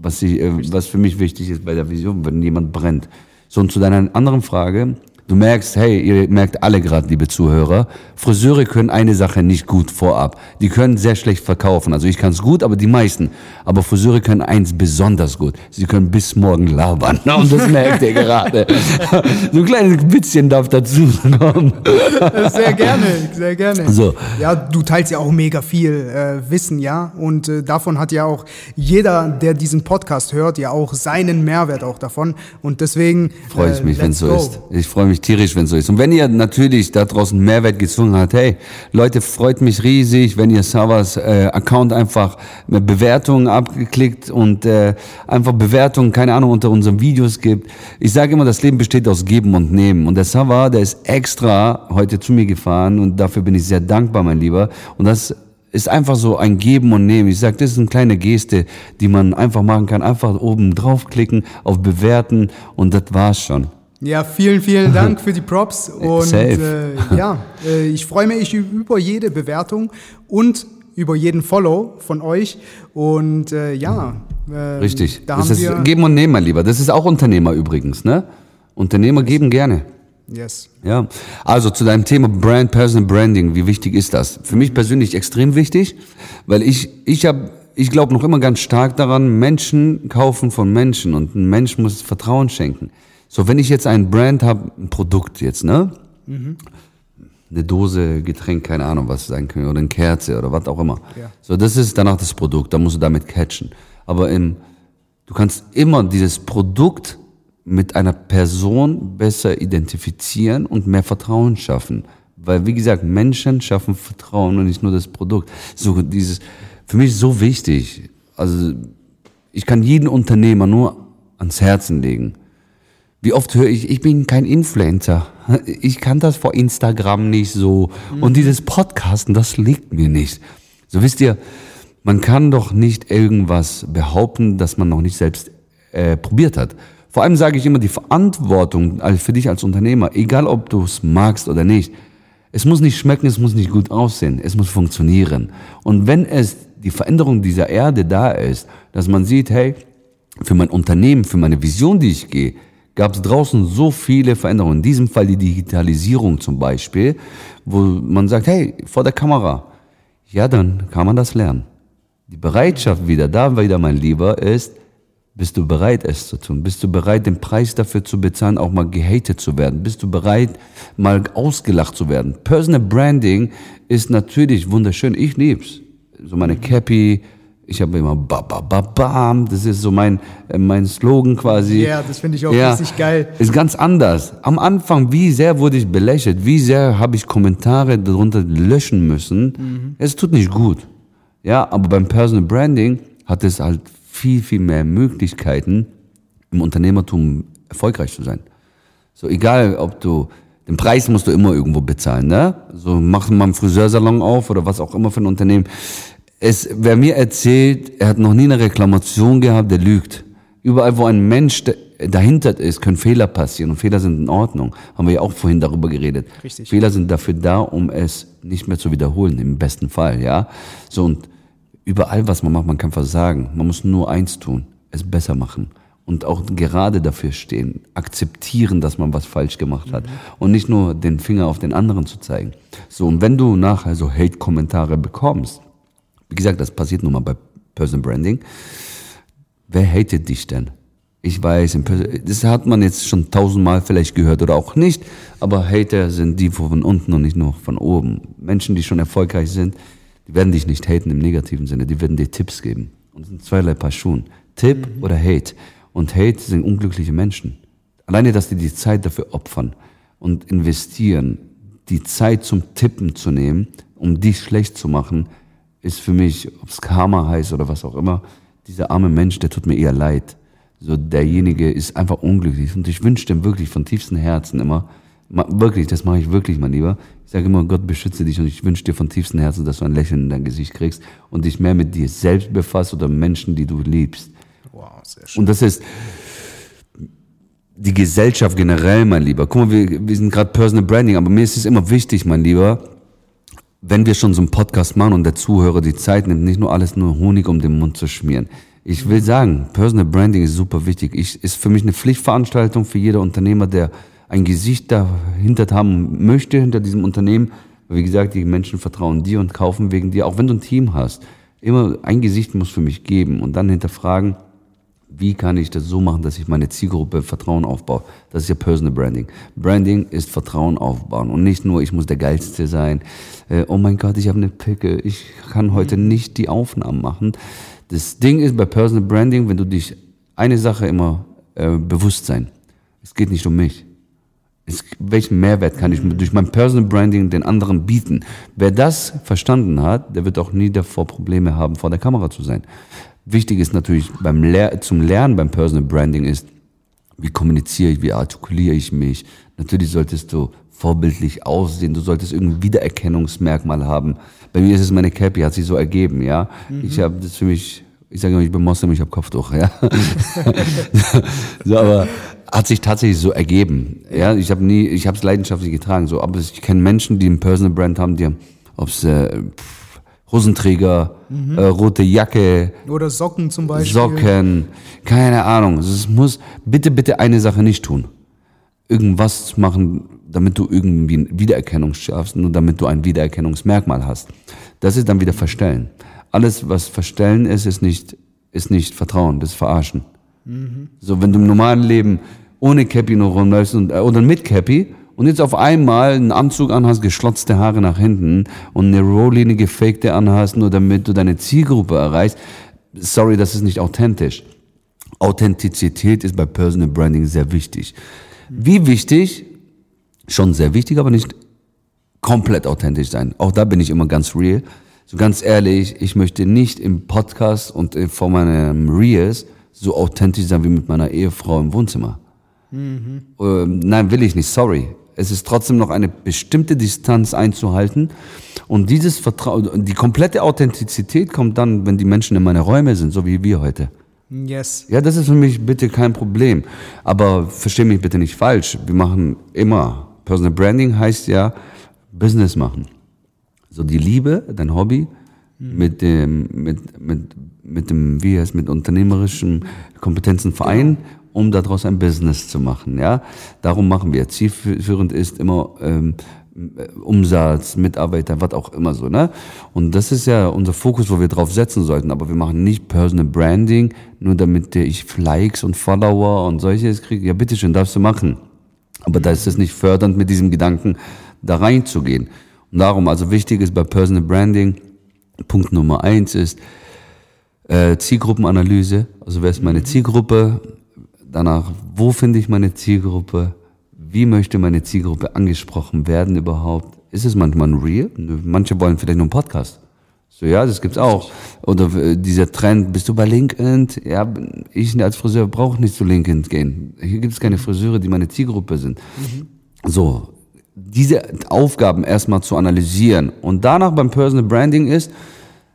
was, ich, äh, was für mich wichtig ist bei der Vision, wenn jemand brennt. So, und zu deiner anderen Frage, Du merkst, hey, ihr merkt alle gerade, liebe Zuhörer, Friseure können eine Sache nicht gut vorab. Die können sehr schlecht verkaufen. Also ich kann es gut, aber die meisten. Aber Friseure können eins besonders gut. Sie können bis morgen labern. Und [LAUGHS] das merkt ihr gerade. [LAUGHS] so ein kleines Witzchen darf dazu kommen. [LAUGHS] Sehr gerne, sehr gerne. So. Ja, du teilst ja auch mega viel äh, Wissen, ja. Und äh, davon hat ja auch jeder, der diesen Podcast hört, ja auch seinen Mehrwert auch davon. Und deswegen. Freue ich mich, äh, wenn es so ist. Ich freue mich mich tierisch, wenn so ist. Und wenn ihr natürlich da draußen Mehrwert gezwungen habt, hey, Leute, freut mich riesig, wenn ihr Savas äh, Account einfach mit Bewertungen abgeklickt und äh, einfach Bewertungen, keine Ahnung, unter unseren Videos gibt. Ich sage immer, das Leben besteht aus Geben und Nehmen. Und der Sava, der ist extra heute zu mir gefahren und dafür bin ich sehr dankbar, mein Lieber. Und das ist einfach so ein Geben und Nehmen. Ich sage, das ist eine kleine Geste, die man einfach machen kann. Einfach oben draufklicken, auf Bewerten und das war's schon. Ja, vielen, vielen Dank [LAUGHS] für die Props. Und äh, ja, [LAUGHS] äh, ich freue mich über jede Bewertung und über jeden Follow von euch. Und äh, ja, äh, richtig. Da das ist Geben und Nehmen, mein Lieber. Das ist auch Unternehmer übrigens, ne? Unternehmer geben gerne. Yes. Ja. Also zu deinem Thema Brand, Personal Branding. Wie wichtig ist das? Für mich persönlich extrem wichtig, weil ich, ich habe, ich glaube noch immer ganz stark daran, Menschen kaufen von Menschen und ein Mensch muss Vertrauen schenken. So, wenn ich jetzt ein Brand habe, ein Produkt jetzt, ne? Mhm. Eine Dose Getränk, keine Ahnung, was sein könnte, oder eine Kerze oder was auch immer. Ja. So, das ist danach das Produkt, da musst du damit catchen. Aber im, du kannst immer dieses Produkt mit einer Person besser identifizieren und mehr Vertrauen schaffen. Weil, wie gesagt, Menschen schaffen Vertrauen und nicht nur das Produkt. So, dieses, für mich so wichtig. Also, ich kann jeden Unternehmer nur ans Herzen legen wie oft höre ich, ich bin kein Influencer. Ich kann das vor Instagram nicht so. Mhm. Und dieses Podcasten, das liegt mir nicht. So wisst ihr, man kann doch nicht irgendwas behaupten, das man noch nicht selbst äh, probiert hat. Vor allem sage ich immer, die Verantwortung für dich als Unternehmer, egal ob du es magst oder nicht, es muss nicht schmecken, es muss nicht gut aussehen, es muss funktionieren. Und wenn es die Veränderung dieser Erde da ist, dass man sieht, hey, für mein Unternehmen, für meine Vision, die ich gehe, gab es draußen so viele Veränderungen. In diesem Fall die Digitalisierung zum Beispiel, wo man sagt, hey, vor der Kamera, ja, dann kann man das lernen. Die Bereitschaft wieder, da wieder mein Lieber, ist, Bist du bereit, es zu tun? Bist du bereit, den Preis dafür zu bezahlen, auch mal gehatet zu werden? Bist du bereit, mal ausgelacht zu werden? Personal Branding ist natürlich wunderschön. Ich lieb's. So meine Cappy, ich habe immer ba ba ba bam, das ist so mein äh, mein Slogan quasi. Ja, das finde ich auch ja, richtig geil. Ist ganz anders. Am Anfang, wie sehr wurde ich belächelt, wie sehr habe ich Kommentare darunter löschen müssen. Mhm. Es tut nicht gut. Ja, aber beim Personal Branding hat es halt viel, viel mehr Möglichkeiten, im Unternehmertum erfolgreich zu sein. So, egal, ob du, den Preis musst du immer irgendwo bezahlen, ne? So, mach mal einen Friseursalon auf oder was auch immer für ein Unternehmen. Es, wer mir erzählt, er hat noch nie eine Reklamation gehabt, der lügt. Überall, wo ein Mensch dahinter ist, können Fehler passieren und Fehler sind in Ordnung. Haben wir ja auch vorhin darüber geredet. Richtig. Fehler sind dafür da, um es nicht mehr zu wiederholen, im besten Fall, ja. So, und überall, was man macht, man kann versagen. Man muss nur eins tun, es besser machen. Und auch gerade dafür stehen, akzeptieren, dass man was falsch gemacht hat. Mhm. Und nicht nur den Finger auf den anderen zu zeigen. So, und wenn du nachher so Hate-Kommentare bekommst, wie gesagt, das passiert nun mal bei Person Branding, wer hatet dich denn? Ich weiß, das hat man jetzt schon tausendmal vielleicht gehört oder auch nicht, aber Hater sind die von unten und nicht nur von oben. Menschen, die schon erfolgreich sind, die werden dich nicht haten im negativen Sinne, die werden dir Tipps geben. Und es sind zweierlei Paar Schuhen. Tipp mhm. oder Hate. Und Hate sind unglückliche Menschen. Alleine, dass die die Zeit dafür opfern und investieren, die Zeit zum Tippen zu nehmen, um dich schlecht zu machen, ist für mich, ob es Karma heißt oder was auch immer, dieser arme Mensch, der tut mir eher leid. So derjenige ist einfach unglücklich. Und ich wünsche dem wirklich von tiefstem Herzen immer, wirklich, das mache ich wirklich, mein Lieber. Ich sage immer, Gott beschütze dich und ich wünsche dir von tiefstem Herzen, dass du ein Lächeln in dein Gesicht kriegst und dich mehr mit dir selbst befasst oder Menschen, die du liebst. Wow, sehr schön. Und das ist die Gesellschaft generell, mein Lieber. Guck mal, wir, wir sind gerade Personal Branding, aber mir ist es immer wichtig, mein Lieber, wenn wir schon so einen Podcast machen und der Zuhörer die Zeit nimmt, nicht nur alles nur Honig um den Mund zu schmieren. Ich will sagen, Personal Branding ist super wichtig. Ich, ist für mich eine Pflichtveranstaltung für jeder Unternehmer, der ein Gesicht dahinter haben möchte, hinter diesem Unternehmen. Wie gesagt, die Menschen vertrauen dir und kaufen wegen dir, auch wenn du ein Team hast. Immer ein Gesicht muss für mich geben und dann hinterfragen, wie kann ich das so machen, dass ich meine Zielgruppe Vertrauen aufbaue. Das ist ja Personal Branding. Branding ist Vertrauen aufbauen und nicht nur, ich muss der Geilste sein. Äh, oh mein Gott, ich habe eine Picke, ich kann heute mhm. nicht die Aufnahmen machen. Das Ding ist bei Personal Branding, wenn du dich eine Sache immer äh, bewusst sein. Es geht nicht um mich ist, welchen Mehrwert kann ich durch mein Personal Branding den anderen bieten? Wer das verstanden hat, der wird auch nie davor Probleme haben, vor der Kamera zu sein. Wichtig ist natürlich beim Lehr zum Lernen beim Personal Branding ist, wie kommuniziere ich, wie artikuliere ich mich. Natürlich solltest du vorbildlich aussehen, du solltest irgendein Wiedererkennungsmerkmal haben. Bei mir ist es meine Cappy, hat sich so ergeben, ja. Mhm. Ich habe das für mich, ich sage immer, ich bin Moslem, ich habe Kopftuch, ja. [LAUGHS] so, aber hat sich tatsächlich so ergeben. Ja, ich habe nie, ich habe es leidenschaftlich getragen. So, aber ich kenne Menschen, die ein Personal Brand haben, die haben, ob's äh, Hosenträger, mhm. äh, rote Jacke oder Socken zum Beispiel. Socken, keine Ahnung. Es muss bitte, bitte eine Sache nicht tun. Irgendwas machen, damit du irgendwie eine Wiedererkennung schaffst, nur damit du ein Wiedererkennungsmerkmal hast. Das ist dann wieder Verstellen. Alles, was Verstellen ist, ist nicht, ist nicht Vertrauen, das ist Verarschen. Mhm. So, wenn du im normalen Leben ohne Cappy noch rumläufst und, äh, oder mit Cappy und jetzt auf einmal einen Anzug anhast, geschlotzte Haare nach hinten und eine Rohline gefakte anhast, nur damit du deine Zielgruppe erreichst, sorry, das ist nicht authentisch. Authentizität ist bei Personal Branding sehr wichtig. Wie wichtig? Schon sehr wichtig, aber nicht komplett authentisch sein. Auch da bin ich immer ganz real. So ganz ehrlich, ich möchte nicht im Podcast und vor meinem Reels so authentisch sein wie mit meiner Ehefrau im Wohnzimmer. Mhm. Ähm, nein, will ich nicht, sorry. Es ist trotzdem noch eine bestimmte Distanz einzuhalten. Und dieses Vertrauen, die komplette Authentizität kommt dann, wenn die Menschen in meine Räume sind, so wie wir heute. Yes. Ja, das ist für mich bitte kein Problem. Aber versteh mich bitte nicht falsch. Wir machen immer. Personal Branding heißt ja Business machen. So die Liebe, dein Hobby, mit dem, mit, mit, mit dem, wie heißt, mit unternehmerischen Kompetenzen vereinen, genau. Um daraus ein Business zu machen, ja. Darum machen wir. Zielführend ist immer, ähm, äh, Umsatz, Mitarbeiter, was auch immer so, ne? Und das ist ja unser Fokus, wo wir drauf setzen sollten. Aber wir machen nicht Personal Branding, nur damit ich Likes und Follower und solches kriege. Ja, bitteschön, darfst du machen. Aber da ist es nicht fördernd, mit diesem Gedanken da reinzugehen. Und darum, also wichtig ist bei Personal Branding, Punkt Nummer eins ist äh, Zielgruppenanalyse. Also wer ist meine Zielgruppe? Danach, wo finde ich meine Zielgruppe? Wie möchte meine Zielgruppe angesprochen werden überhaupt? Ist es manchmal ein Real? Manche wollen vielleicht nur einen Podcast. So, ja, das gibt's auch. Oder äh, dieser Trend, bist du bei LinkedIn? Ja, ich als Friseur brauche nicht zu LinkedIn gehen. Hier gibt es keine Friseure, die meine Zielgruppe sind. Mhm. So, diese Aufgaben erstmal zu analysieren und danach beim Personal Branding ist,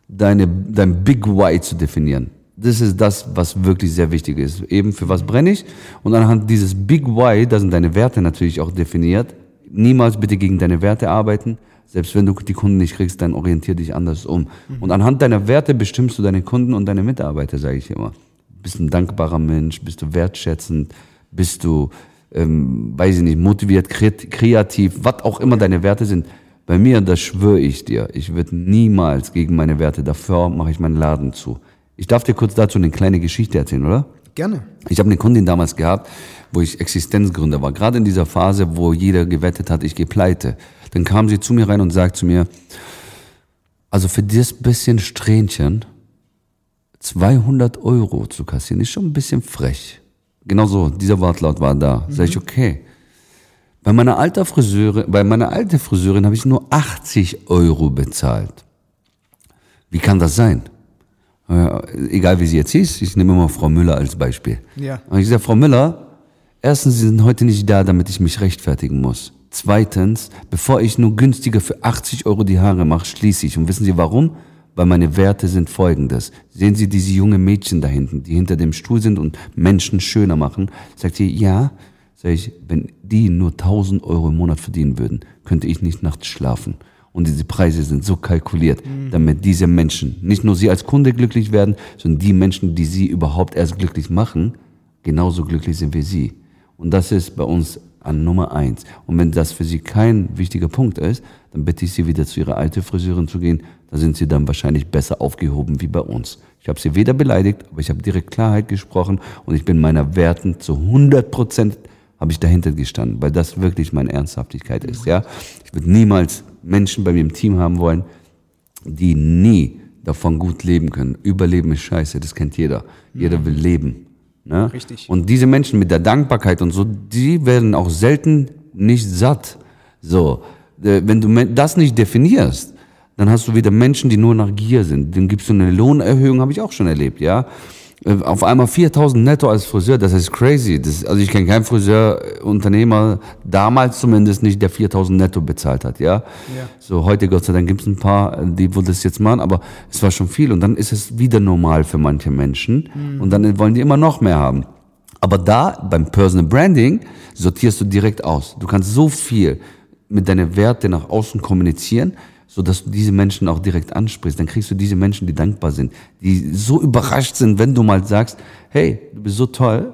deine, dein Big Why zu definieren. Das ist das, was wirklich sehr wichtig ist. Eben für was brenne ich? Und anhand dieses Big Why, da sind deine Werte natürlich auch definiert. Niemals bitte gegen deine Werte arbeiten. Selbst wenn du die Kunden nicht kriegst, dann orientier dich anders um. Und anhand deiner Werte bestimmst du deine Kunden und deine Mitarbeiter, sage ich immer. Bist du ein dankbarer Mensch? Bist du wertschätzend? Bist du, ähm, weiß ich nicht, motiviert, kreativ? Was auch immer deine Werte sind. Bei mir, das schwöre ich dir, ich würde niemals gegen meine Werte, dafür mache ich meinen Laden zu. Ich darf dir kurz dazu eine kleine Geschichte erzählen, oder? Gerne. Ich habe eine Kundin damals gehabt, wo ich Existenzgründer war. Gerade in dieser Phase, wo jeder gewettet hat, ich gehe pleite. Dann kam sie zu mir rein und sagt zu mir, also für dieses bisschen Strähnchen 200 Euro zu kassieren, ist schon ein bisschen frech. Genau so, dieser Wortlaut war da. Mhm. Sag ich, okay. Bei meiner alten Friseurin, bei meiner alten Friseurin habe ich nur 80 Euro bezahlt. Wie kann das sein? Äh, egal wie sie jetzt hieß, ich nehme immer Frau Müller als Beispiel. Ja. Und ich sage, Frau Müller, erstens, Sie sind heute nicht da, damit ich mich rechtfertigen muss. Zweitens, bevor ich nur günstiger für 80 Euro die Haare mache, schließe ich. Und wissen Sie warum? Weil meine Werte sind folgendes. Sehen Sie diese junge Mädchen da hinten, die hinter dem Stuhl sind und Menschen schöner machen? Sagt sie, ja. Sag ich, wenn die nur 1000 Euro im Monat verdienen würden, könnte ich nicht nachts schlafen. Und diese Preise sind so kalkuliert, mhm. damit diese Menschen, nicht nur sie als Kunde glücklich werden, sondern die Menschen, die sie überhaupt erst glücklich machen, genauso glücklich sind wie sie. Und das ist bei uns an Nummer eins. Und wenn das für sie kein wichtiger Punkt ist, dann bitte ich sie wieder zu ihrer alten Friseurin zu gehen. Da sind sie dann wahrscheinlich besser aufgehoben wie bei uns. Ich habe sie weder beleidigt, aber ich habe direkt Klarheit gesprochen und ich bin meiner Werten zu 100 Prozent habe ich dahinter gestanden, weil das wirklich meine Ernsthaftigkeit ist. Ja, ich würde niemals Menschen bei mir im Team haben wollen, die nie davon gut leben können. Überleben ist scheiße, das kennt jeder. Jeder mhm. will leben. Ne? Richtig. Und diese Menschen mit der Dankbarkeit und so, die werden auch selten nicht satt. So, äh, wenn du das nicht definierst, dann hast du wieder Menschen, die nur nach Gier sind. Dann gibst du eine Lohnerhöhung, habe ich auch schon erlebt, ja. Äh, auf einmal 4000 netto als Friseur, das ist crazy. Das, also ich kenne keinen Friseurunternehmer, damals zumindest nicht, der 4000 netto bezahlt hat, ja? ja. So, heute Gott sei Dank gibt es ein paar, die wo das jetzt machen, aber es war schon viel und dann ist es wieder normal für manche Menschen mhm. und dann wollen die immer noch mehr haben. Aber da, beim Personal Branding, sortierst du direkt aus. Du kannst so viel mit deinen Werten nach außen kommunizieren, so dass du diese Menschen auch direkt ansprichst. Dann kriegst du diese Menschen, die dankbar sind, die so überrascht sind, wenn du mal sagst, hey, du bist so toll,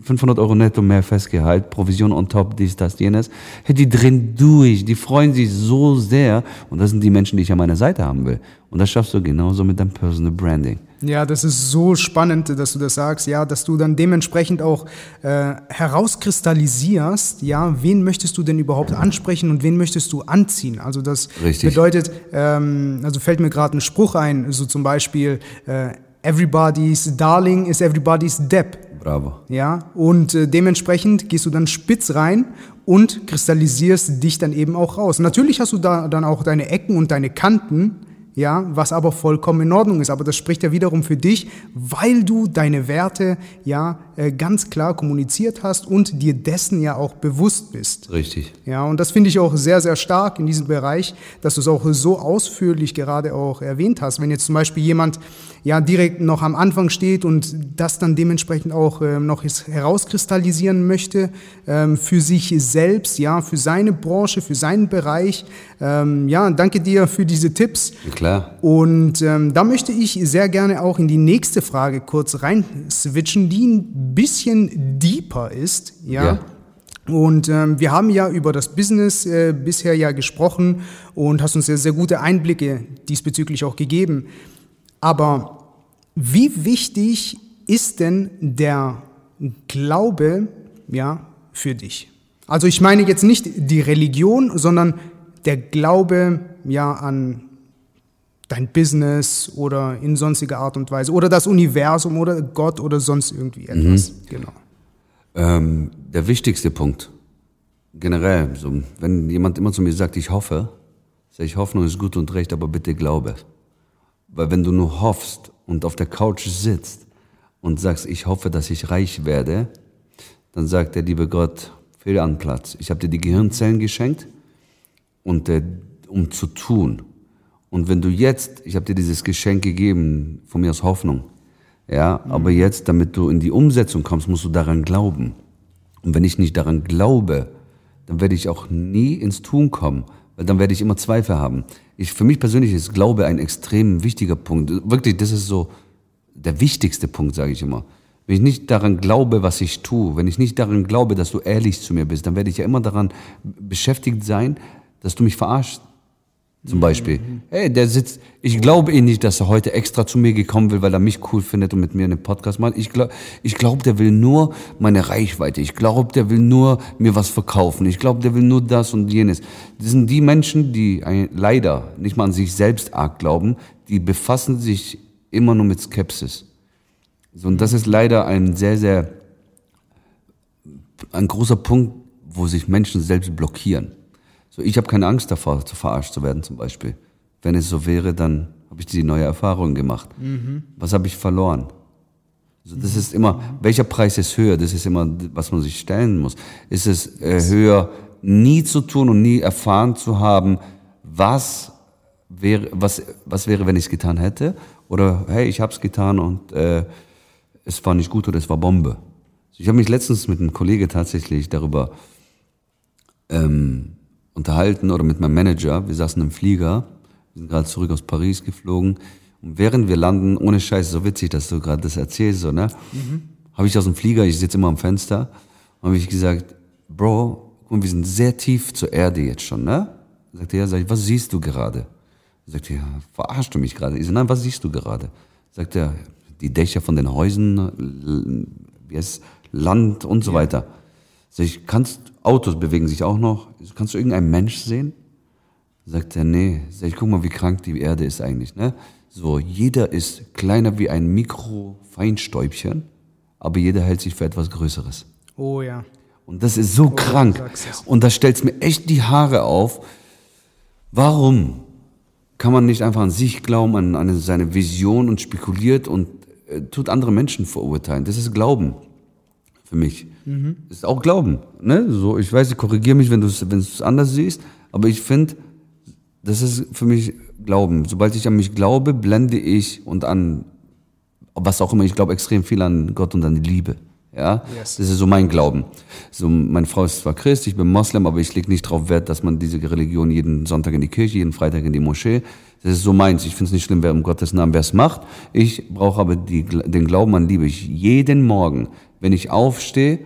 500 Euro netto mehr Festgehalt, Provision on top, dies, das, jenes. Hey, die drehen durch, die freuen sich so sehr. Und das sind die Menschen, die ich an meiner Seite haben will. Und das schaffst du genauso mit deinem Personal Branding. Ja, das ist so spannend, dass du das sagst, ja, dass du dann dementsprechend auch äh, herauskristallisierst, ja, wen möchtest du denn überhaupt ansprechen und wen möchtest du anziehen? Also das Richtig. bedeutet, ähm, also fällt mir gerade ein Spruch ein, so zum Beispiel, äh, everybody's darling is everybody's depp. Bravo. Ja, und äh, dementsprechend gehst du dann spitz rein und kristallisierst dich dann eben auch raus. Natürlich hast du da dann auch deine Ecken und deine Kanten, ja, was aber vollkommen in Ordnung ist. Aber das spricht ja wiederum für dich, weil du deine Werte ja äh, ganz klar kommuniziert hast und dir dessen ja auch bewusst bist. Richtig. Ja, und das finde ich auch sehr, sehr stark in diesem Bereich, dass du es auch so ausführlich gerade auch erwähnt hast. Wenn jetzt zum Beispiel jemand ja direkt noch am Anfang steht und das dann dementsprechend auch ähm, noch herauskristallisieren möchte ähm, für sich selbst, ja, für seine Branche, für seinen Bereich. Ähm, ja, danke dir für diese Tipps. Klar. Und ähm, da möchte ich sehr gerne auch in die nächste Frage kurz rein switchen, die ein bisschen deeper ist, ja. ja. Und ähm, wir haben ja über das Business äh, bisher ja gesprochen und hast uns sehr, sehr gute Einblicke diesbezüglich auch gegeben. Aber wie wichtig ist denn der Glaube ja, für dich? Also ich meine jetzt nicht die Religion, sondern der Glaube ja an dein Business oder in sonstiger Art und Weise oder das Universum oder Gott oder sonst irgendwie etwas. Mhm. Genau. Ähm, der wichtigste Punkt, generell, so, wenn jemand immer zu mir sagt, ich hoffe, sage ich, Hoffnung ist gut und recht, aber bitte glaube. Weil wenn du nur hoffst und auf der Couch sitzt und sagst, ich hoffe, dass ich reich werde, dann sagt der liebe Gott, fehl an Platz. Ich habe dir die Gehirnzellen geschenkt, und äh, um zu tun. Und wenn du jetzt, ich habe dir dieses Geschenk gegeben, von mir aus Hoffnung, ja, mhm. aber jetzt, damit du in die Umsetzung kommst, musst du daran glauben. Und wenn ich nicht daran glaube, dann werde ich auch nie ins Tun kommen, weil dann werde ich immer Zweifel haben. Ich, für mich persönlich ist Glaube ein extrem wichtiger Punkt. Wirklich, das ist so der wichtigste Punkt, sage ich immer. Wenn ich nicht daran glaube, was ich tue, wenn ich nicht daran glaube, dass du ehrlich zu mir bist, dann werde ich ja immer daran beschäftigt sein, dass du mich verarschst. Zum Beispiel. Hey, der sitzt, ich glaube eh nicht, dass er heute extra zu mir gekommen will, weil er mich cool findet und mit mir einen Podcast macht. Ich glaube, ich glaub, der will nur meine Reichweite. Ich glaube, der will nur mir was verkaufen. Ich glaube, der will nur das und jenes. Das sind die Menschen, die leider nicht mal an sich selbst arg glauben, die befassen sich immer nur mit Skepsis. So, und das ist leider ein sehr, sehr, ein großer Punkt, wo sich Menschen selbst blockieren. So, ich habe keine Angst davor, zu verarscht zu werden zum Beispiel. Wenn es so wäre, dann habe ich die neue Erfahrung gemacht. Mhm. Was habe ich verloren? Also das ist immer, welcher Preis ist höher? Das ist immer, was man sich stellen muss. Ist es äh, höher, nie zu tun und nie erfahren zu haben, was wäre, was, was wäre, wenn ich es getan hätte? Oder hey, ich habe es getan und äh, es war nicht gut oder es war Bombe. Ich habe mich letztens mit einem Kollege tatsächlich darüber ähm, unterhalten oder mit meinem Manager. Wir saßen im Flieger, wir sind gerade zurück aus Paris geflogen. Und während wir landen, ohne Scheiß, so witzig, dass du gerade das erzählst, so, ne? Mhm. Habe ich aus dem Flieger, ich sitze immer am Fenster, habe ich gesagt, Bro, guck, wir sind sehr tief zur Erde jetzt schon, ne? Sagt er, ja, sag ich, was siehst du gerade? Sagt er, ja, verarschst du mich gerade? Ich sage, nein, was siehst du gerade? Sagt er, die Dächer von den Häusern, heißt Land und so ja. weiter. Sag ich, kannst, Autos bewegen sich auch noch. Kannst du irgendeinen Mensch sehen? Sagt er, nee. Sag ich, guck mal, wie krank die Erde ist eigentlich, ne? So, jeder ist kleiner wie ein Mikrofeinstäubchen, aber jeder hält sich für etwas Größeres. Oh ja. Und das ist so oh, krank. Und da stellt mir echt die Haare auf. Warum kann man nicht einfach an sich glauben, an, an seine Vision und spekuliert und äh, tut andere Menschen verurteilen? Das ist Glauben für mich. Mhm. Ist auch Glauben. Ne? So, ich weiß, ich korrigiere mich, wenn du es anders siehst, aber ich finde, das ist für mich Glauben. Sobald ich an mich glaube, blende ich und an was auch immer, ich glaube extrem viel an Gott und an die Liebe. Ja, yes. das ist so mein Glauben. So, meine Frau ist zwar Christ, ich bin Moslem, aber ich lege nicht darauf Wert, dass man diese Religion jeden Sonntag in die Kirche, jeden Freitag in die Moschee. Das ist so meins. Ich finde es nicht schlimm, wer um Gottes Namen wer es macht. Ich brauche aber die, den Glauben an Liebe. Ich jeden Morgen wenn ich aufstehe,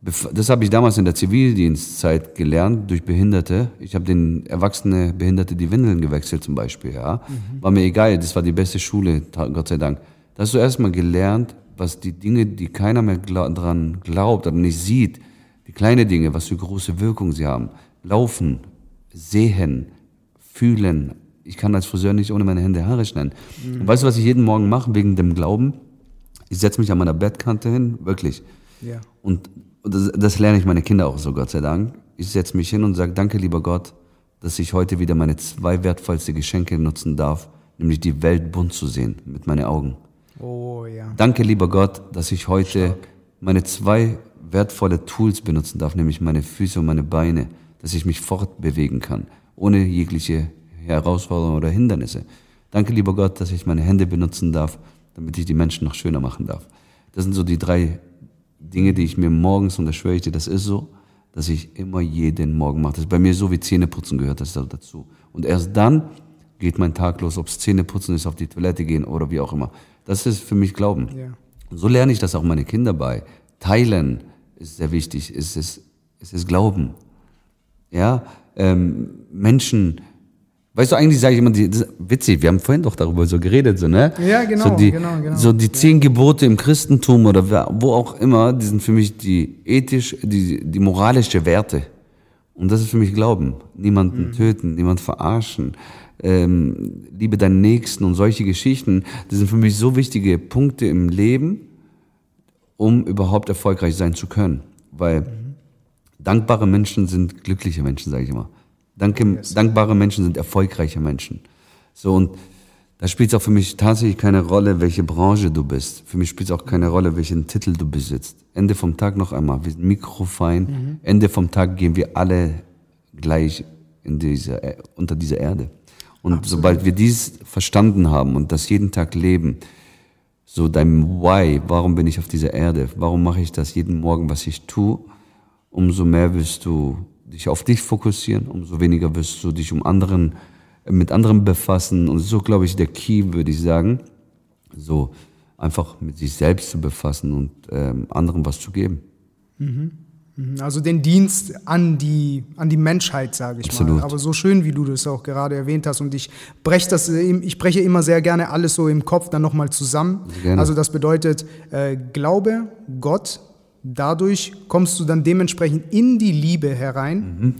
das habe ich damals in der Zivildienstzeit gelernt durch Behinderte. Ich habe den erwachsene Behinderte die Windeln gewechselt zum Beispiel. Ja, mhm. war mir egal. Das war die beste Schule, Gott sei Dank. Da hast du erstmal gelernt, was die Dinge, die keiner mehr glaub, dran glaubt oder nicht sieht, die kleinen Dinge, was für große Wirkung sie haben. Laufen, sehen, fühlen. Ich kann als Friseur nicht ohne meine Hände Haare schneiden. Mhm. Und weißt du, was ich jeden Morgen mache wegen dem Glauben? Ich setze mich an meiner Bettkante hin, wirklich. Ja. Und das, das lerne ich meine Kinder auch so, Gott sei Dank. Ich setze mich hin und sage, danke lieber Gott, dass ich heute wieder meine zwei wertvollste Geschenke nutzen darf, nämlich die Welt bunt zu sehen mit meinen Augen. Oh ja. Danke lieber Gott, dass ich heute Stark. meine zwei wertvolle Tools benutzen darf, nämlich meine Füße und meine Beine, dass ich mich fortbewegen kann, ohne jegliche Herausforderungen oder Hindernisse. Danke lieber Gott, dass ich meine Hände benutzen darf, damit ich die Menschen noch schöner machen darf. Das sind so die drei Dinge, die ich mir morgens, und da schwöre ich dir, das ist so, dass ich immer jeden Morgen mache. Das ist bei mir so wie Zähneputzen gehört das dazu. Und erst dann geht mein Tag los, ob es Zähneputzen ist, auf die Toilette gehen oder wie auch immer. Das ist für mich Glauben. Ja. So lerne ich das auch meine Kinder bei. Teilen, ist sehr wichtig. Es ist, es ist Glauben. Ja, ähm, Menschen, weißt du, eigentlich sage ich immer, die, das witzig, wir haben vorhin doch darüber so geredet, so, ne? Ja, genau, so die, genau, genau. So die zehn Gebote im Christentum oder wo auch immer, die sind für mich die ethisch, die, die moralische Werte. Und das ist für mich Glauben. Niemanden töten, niemand verarschen, ähm, liebe deinen Nächsten und solche Geschichten. Das sind für mich so wichtige Punkte im Leben, um überhaupt erfolgreich sein zu können. Weil dankbare Menschen sind glückliche Menschen, sage ich immer. Danke, Dankbare Menschen sind erfolgreiche Menschen. So und da spielt es auch für mich tatsächlich keine Rolle, welche Branche du bist. Für mich spielt es auch keine Rolle, welchen Titel du besitzt. Ende vom Tag noch einmal, wir sind mikrofein. Ende vom Tag gehen wir alle gleich in diese, äh, unter dieser Erde. Und sobald wir dies verstanden haben und das jeden Tag leben, so dein Why, warum bin ich auf dieser Erde, warum mache ich das jeden Morgen, was ich tue, umso mehr wirst du dich auf dich fokussieren, umso weniger wirst du dich um anderen, mit anderen befassen. Und so, glaube ich, der Key, würde ich sagen, so einfach mit sich selbst zu befassen und ähm, anderen was zu geben. Also den Dienst an die, an die Menschheit, sage ich Absolut. mal. Aber so schön, wie du das auch gerade erwähnt hast. Und ich breche das, ich breche immer sehr gerne alles so im Kopf dann nochmal zusammen. Gerne. Also das bedeutet, äh, Glaube, Gott, dadurch kommst du dann dementsprechend in die Liebe herein, Mhm.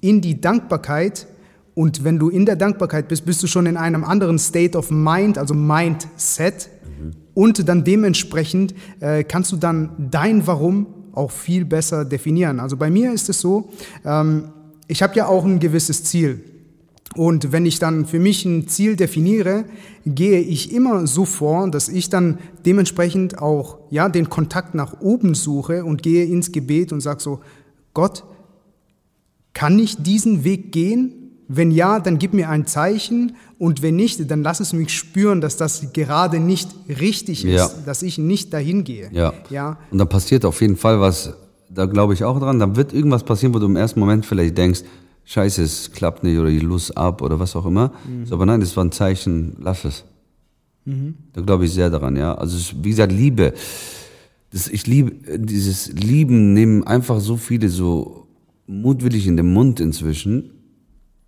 in die Dankbarkeit. Und wenn du in der Dankbarkeit bist, bist du schon in einem anderen State of Mind, also Mindset. Mhm. Und dann dementsprechend äh, kannst du dann dein Warum auch viel besser definieren. Also bei mir ist es so, ähm, ich habe ja auch ein gewisses Ziel. Und wenn ich dann für mich ein Ziel definiere, gehe ich immer so vor, dass ich dann dementsprechend auch ja, den Kontakt nach oben suche und gehe ins Gebet und sage so, Gott, kann ich diesen Weg gehen? Wenn ja, dann gib mir ein Zeichen und wenn nicht, dann lass es mich spüren, dass das gerade nicht richtig ist, Ja. dass ich nicht dahin gehe. Ja. ja. Und dann passiert auf jeden Fall was, da glaube ich auch dran, dann wird irgendwas passieren, wo du im ersten Moment vielleicht denkst, scheiße, es klappt nicht oder ich los ab oder was auch immer. So, aber nein, das war ein Zeichen, lass es. Da glaube ich sehr daran, ja. Also wie gesagt, Liebe. Das, ich liebe, dieses Lieben nehmen einfach so viele so mutwillig in den Mund inzwischen.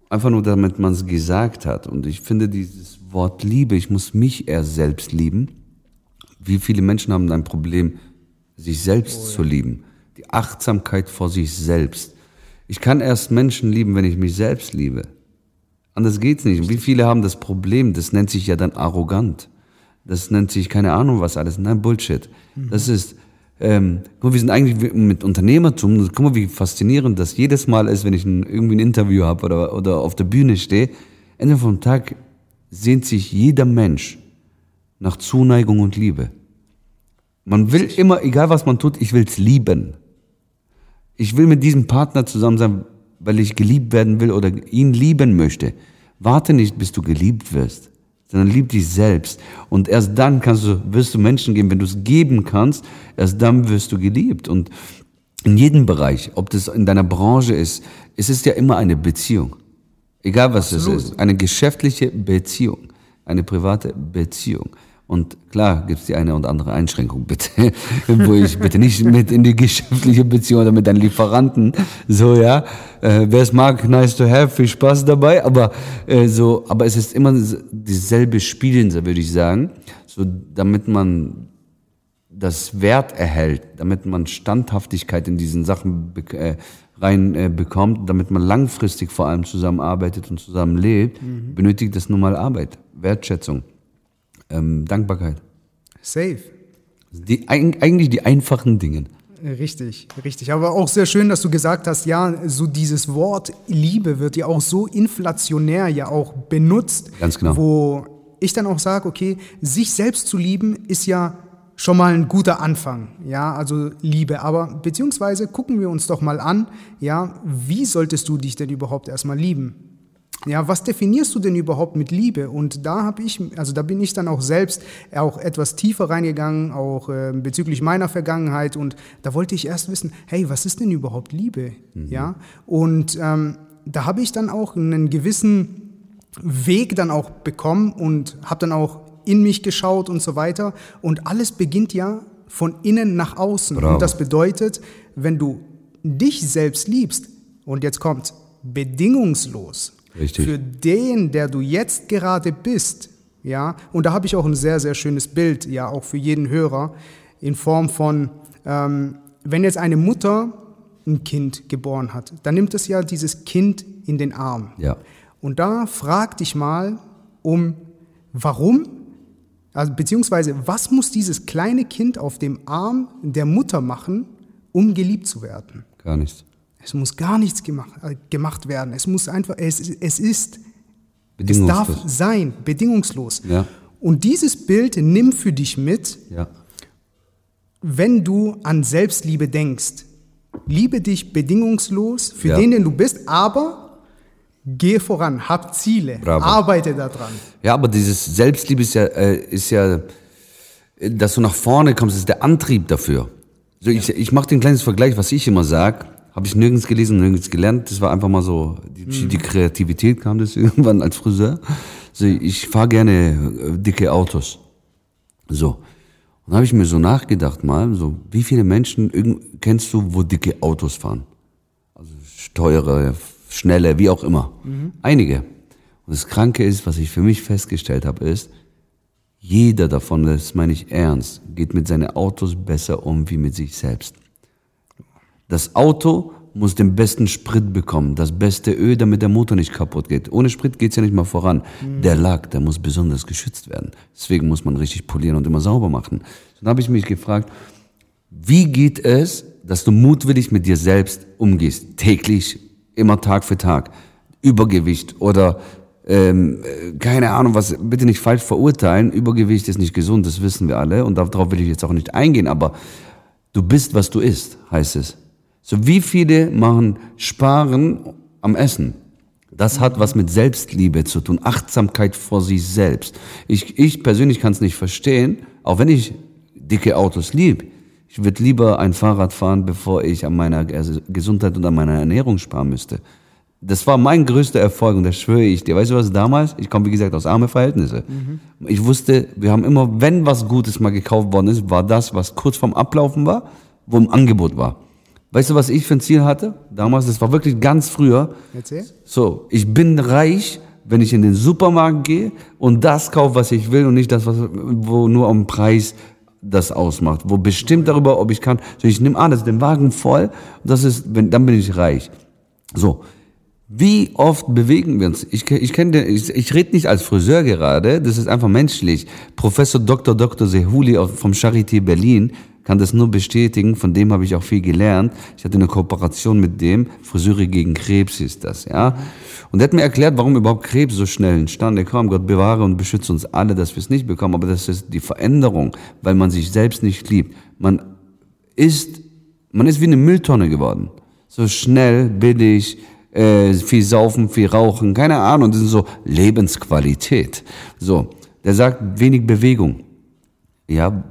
Einfach nur, damit man es gesagt hat. Und ich finde dieses Wort Liebe, ich muss mich eher selbst lieben. Wie viele Menschen haben ein Problem, sich selbst zu lieben? Die Achtsamkeit vor sich selbst. Ich kann erst Menschen lieben, wenn ich mich selbst liebe. Anders geht's nicht. Und Wie viele haben das Problem? Das nennt sich ja dann arrogant. Das nennt sich keine Ahnung was alles. Nein, Bullshit. Das ist, ähm, guck wir sind eigentlich mit Unternehmertum, guck mal, wie faszinierend das jedes Mal ist, wenn ich ein, irgendwie ein Interview habe oder, oder auf der Bühne stehe. Ende vom Tag sehnt sich jeder Mensch nach Zuneigung und Liebe. Man will immer, egal was man tut, ich will's lieben. Ich will mit diesem Partner zusammen sein, weil ich geliebt werden will oder ihn lieben möchte. Warte nicht, bis du geliebt wirst, sondern lieb dich selbst. Und erst dann kannst du, wirst du Menschen geben, wenn du es geben kannst, erst dann wirst du geliebt. Und in jedem Bereich, ob das in deiner Branche ist, es ist ja immer eine Beziehung. Egal was Absolut. es ist. Eine geschäftliche Beziehung. Eine private Beziehung. Und klar gibt's die eine und andere Einschränkung, bitte, [LAUGHS] wo ich bitte nicht mit in die geschäftliche Beziehung oder mit deinen Lieferanten, so ja, äh, wer es mag, nice to have, viel Spaß dabei, aber äh, so, aber es ist immer dieselbe Spielen, würde ich sagen, so damit man das Wert erhält, damit man Standhaftigkeit in diesen Sachen äh, rein äh, bekommt, damit man langfristig vor allem zusammenarbeitet und zusammen lebt, benötigt es nun mal Arbeit, Wertschätzung, ähm, Dankbarkeit. Safe. Die, eig- eigentlich die einfachen Dinge. Richtig, richtig. Aber auch sehr schön, dass du gesagt hast, ja, so dieses Wort Liebe wird ja auch so inflationär ja auch benutzt. Ganz genau. Wo ich dann auch sage, okay, sich selbst zu lieben ist ja schon mal ein guter Anfang, ja, also Liebe. Aber beziehungsweise gucken wir uns doch mal an, ja, wie solltest du dich denn überhaupt erstmal lieben? Ja, was definierst du denn überhaupt mit Liebe? Und da habe ich, also da bin ich dann auch selbst auch etwas tiefer reingegangen, auch äh, bezüglich meiner Vergangenheit. Und da wollte ich erst wissen, hey, was ist denn überhaupt Liebe? Ja, und ähm, da habe ich dann auch einen gewissen Weg dann auch bekommen und habe dann auch in mich geschaut und so weiter. Und alles beginnt ja von innen nach außen. Bravo. Und das bedeutet, wenn du dich selbst liebst, und jetzt kommt bedingungslos, Richtig. für den, der du jetzt gerade bist, ja, und da habe ich auch ein sehr, sehr schönes Bild, ja, auch für jeden Hörer, in Form von, ähm, wenn jetzt eine Mutter ein Kind geboren hat, dann nimmt es ja dieses Kind in den Arm. Ja. Und da frag dich mal um, warum, also beziehungsweise was muss dieses kleine Kind auf dem Arm der Mutter machen, um geliebt zu werden? Gar nichts. Es muss gar nichts gemacht, äh, gemacht werden. Es muss einfach, es, es ist, es darf sein, bedingungslos. Ja. Und dieses Bild nimm für dich mit, Ja. wenn du an Selbstliebe denkst. Liebe dich bedingungslos für Ja. den, den du bist, aber gehe voran, hab Ziele, Bravo. arbeite daran. Ja, aber dieses Selbstliebe ist ja, äh, ist ja, dass du nach vorne kommst, ist der Antrieb dafür. So, ich, ich mache den kleines Vergleich, was ich immer sag, habe ich nirgends gelesen, nirgends gelernt. Das war einfach mal so, die, die Kreativität kam das [LAUGHS] irgendwann als Friseur. So, ich fahre gerne äh, dicke Autos. So. Und habe ich mir so nachgedacht mal, so, wie viele Menschen kennst du, wo dicke Autos fahren? Also teure, schnelle, wie auch immer. Einige. Und das Kranke ist, was ich für mich festgestellt habe, ist, jeder davon, das meine ich ernst, geht mit seinen Autos besser um wie mit sich selbst. Das Auto muss den besten Sprit bekommen, das beste Öl, damit der Motor nicht kaputt geht. Ohne Sprit geht's ja nicht mal voran. Der Lack, der muss besonders geschützt werden. Deswegen muss man richtig polieren und immer sauber machen. Dann habe ich mich gefragt, wie geht es, dass du mutwillig mit dir selbst umgehst, täglich, immer Tag für Tag? Übergewicht oder ähm, äh, keine Ahnung, was, bitte nicht falsch verurteilen. Übergewicht ist nicht gesund, das wissen wir alle und darauf will ich jetzt auch nicht eingehen, aber du bist, was du isst, heißt es. So wie viele machen Sparen am Essen? Das hat was mit Selbstliebe zu tun, Achtsamkeit vor sich selbst. Ich, ich persönlich kann es nicht verstehen, auch wenn ich dicke Autos lieb. Ich würde lieber ein Fahrrad fahren, bevor ich an meiner Ges- Gesundheit und an meiner Ernährung sparen müsste. Das war mein größter Erfolg und das schwöre ich dir. Weißt du was damals? Ich komme, wie gesagt, aus arme Verhältnisse. Ich wusste, wir haben immer, wenn was Gutes mal gekauft worden ist, war das, was kurz vorm Ablaufen war, wo im Angebot war. Weißt du, was ich für ein Ziel hatte? Damals, das war wirklich ganz früher. Erzähl. So, ich bin reich, wenn ich in den Supermarkt gehe und das kaufe, was ich will und nicht das, was, wo nur am Preis das ausmacht, wo bestimmt darüber, ob ich kann. So, ich nehme an, das ist den Wagen voll, das ist, wenn, dann bin ich reich. So. Wie oft bewegen wir uns? Ich, ich ich, ich rede nicht als Friseur gerade, das ist einfach menschlich. Professor Dr. Dr. Sehuli vom Charité Berlin kann das nur bestätigen, von dem habe ich auch viel gelernt. Ich hatte eine Kooperation mit dem, Friseure gegen Krebs ist das, ja. Und er hat mir erklärt, warum überhaupt Krebs so schnell entstanden kam. Gott bewahre und beschütze uns alle, dass wir es nicht bekommen, aber das ist die Veränderung, weil man sich selbst nicht liebt. Man ist, man ist wie eine Mülltonne geworden. So schnell, billig, äh, viel saufen, viel rauchen, keine Ahnung, das ist so Lebensqualität. So, der sagt wenig Bewegung. Ja,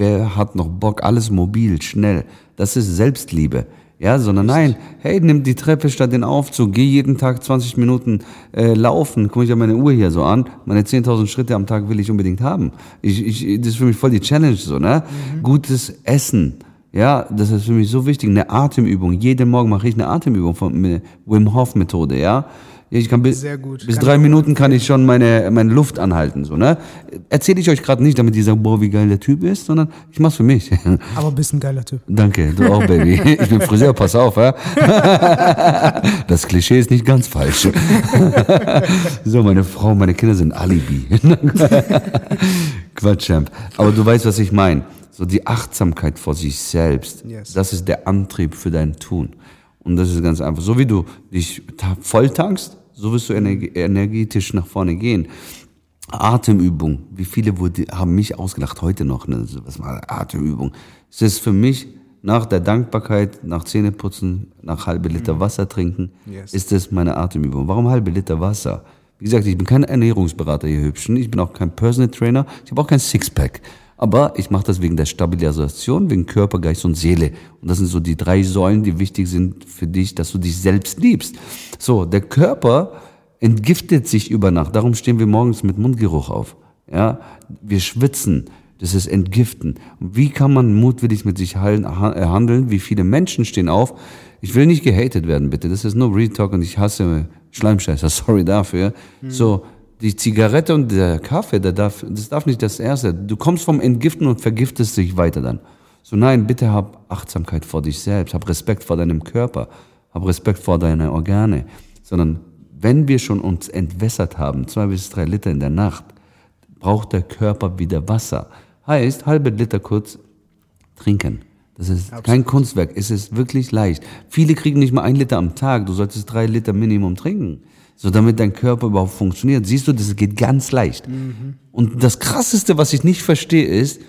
wer hat noch Bock, alles mobil, schnell. Das ist Selbstliebe. Ja, sondern nein, hey, nimm die Treppe statt den Aufzug, geh jeden Tag 20 Minuten äh, laufen. Guck ich ja meine Uhr hier so an. Meine 10.000 Schritte am Tag will ich unbedingt haben. Ich, ich, das ist für mich voll die Challenge so, ne? Gutes Essen. Ja, das ist für mich so wichtig. Eine Atemübung. Jeden Morgen mache ich eine Atemübung von Wim Hof Methode, ja? Ja, Ich kann bis, Sehr gut. bis Kann drei Minuten kann ich schon meine, meine Luft anhalten, so, ne? Erzähle ich euch gerade nicht, damit ihr sagt, boah, wie geil der Typ ist, sondern ich mach's für mich. [LAUGHS] Aber bist ein geiler Typ. Danke, du auch, Baby. Ich bin Friseur, pass auf, ja? [LAUGHS] Das Klischee ist nicht ganz falsch. [LAUGHS] So, meine Frau, meine Kinder sind Alibi. Quatsch, Champ. Aber du weißt, was ich meine. So die Achtsamkeit vor sich selbst. Yes. Das ist der Antrieb für dein Tun. Und das ist ganz einfach. So wie du dich ta- voll tankst, so wirst du energe- energetisch nach vorne gehen. Atemübung. Wie viele wurde, haben mich ausgelacht heute noch? Ne? Was war Atemübung? Es ist für mich nach der Dankbarkeit, nach Zähneputzen, nach halbe Liter Wasser trinken, Yes. ist es meine Atemübung. Warum halbe Liter Wasser? Wie gesagt, ich bin kein Ernährungsberater, ihr Hübschen. Ich bin auch kein Personal Trainer. Ich habe auch kein Sixpack. Aber ich mache das wegen der Stabilisation, wegen Körper, Geist und Seele. Und das sind so die drei Säulen, die wichtig sind für dich, dass du dich selbst liebst. So, der Körper entgiftet sich über Nacht. Darum stehen wir morgens mit Mundgeruch auf. Ja, wir schwitzen. Das ist Entgiften. Wie kann man mutwillig mit sich äh, handeln? Wie viele Menschen stehen auf? Ich will nicht gehatet werden, bitte. Das ist nur Real Talk und ich hasse Schleimscheißer. [LAUGHS] Sorry dafür. Mhm. So, die Zigarette und der Kaffee, der darf, das darf nicht das Erste. Du kommst vom Entgiften und vergiftest dich weiter dann. So, nein, bitte hab Achtsamkeit vor dich selbst. Hab Respekt vor deinem Körper. Hab Respekt vor deinen Organe. Sondern wenn wir schon uns entwässert haben, zwei bis drei Liter in der Nacht, braucht der Körper wieder Wasser. Heißt, halbe Liter kurz trinken. Das ist Absolut. kein Kunstwerk. Es ist wirklich leicht. Viele kriegen nicht mal ein Liter am Tag. Du solltest drei Liter Minimum trinken. So damit dein Körper überhaupt funktioniert. Siehst du, das geht ganz leicht. Mhm. Und das krasseste, was ich nicht verstehe, ist,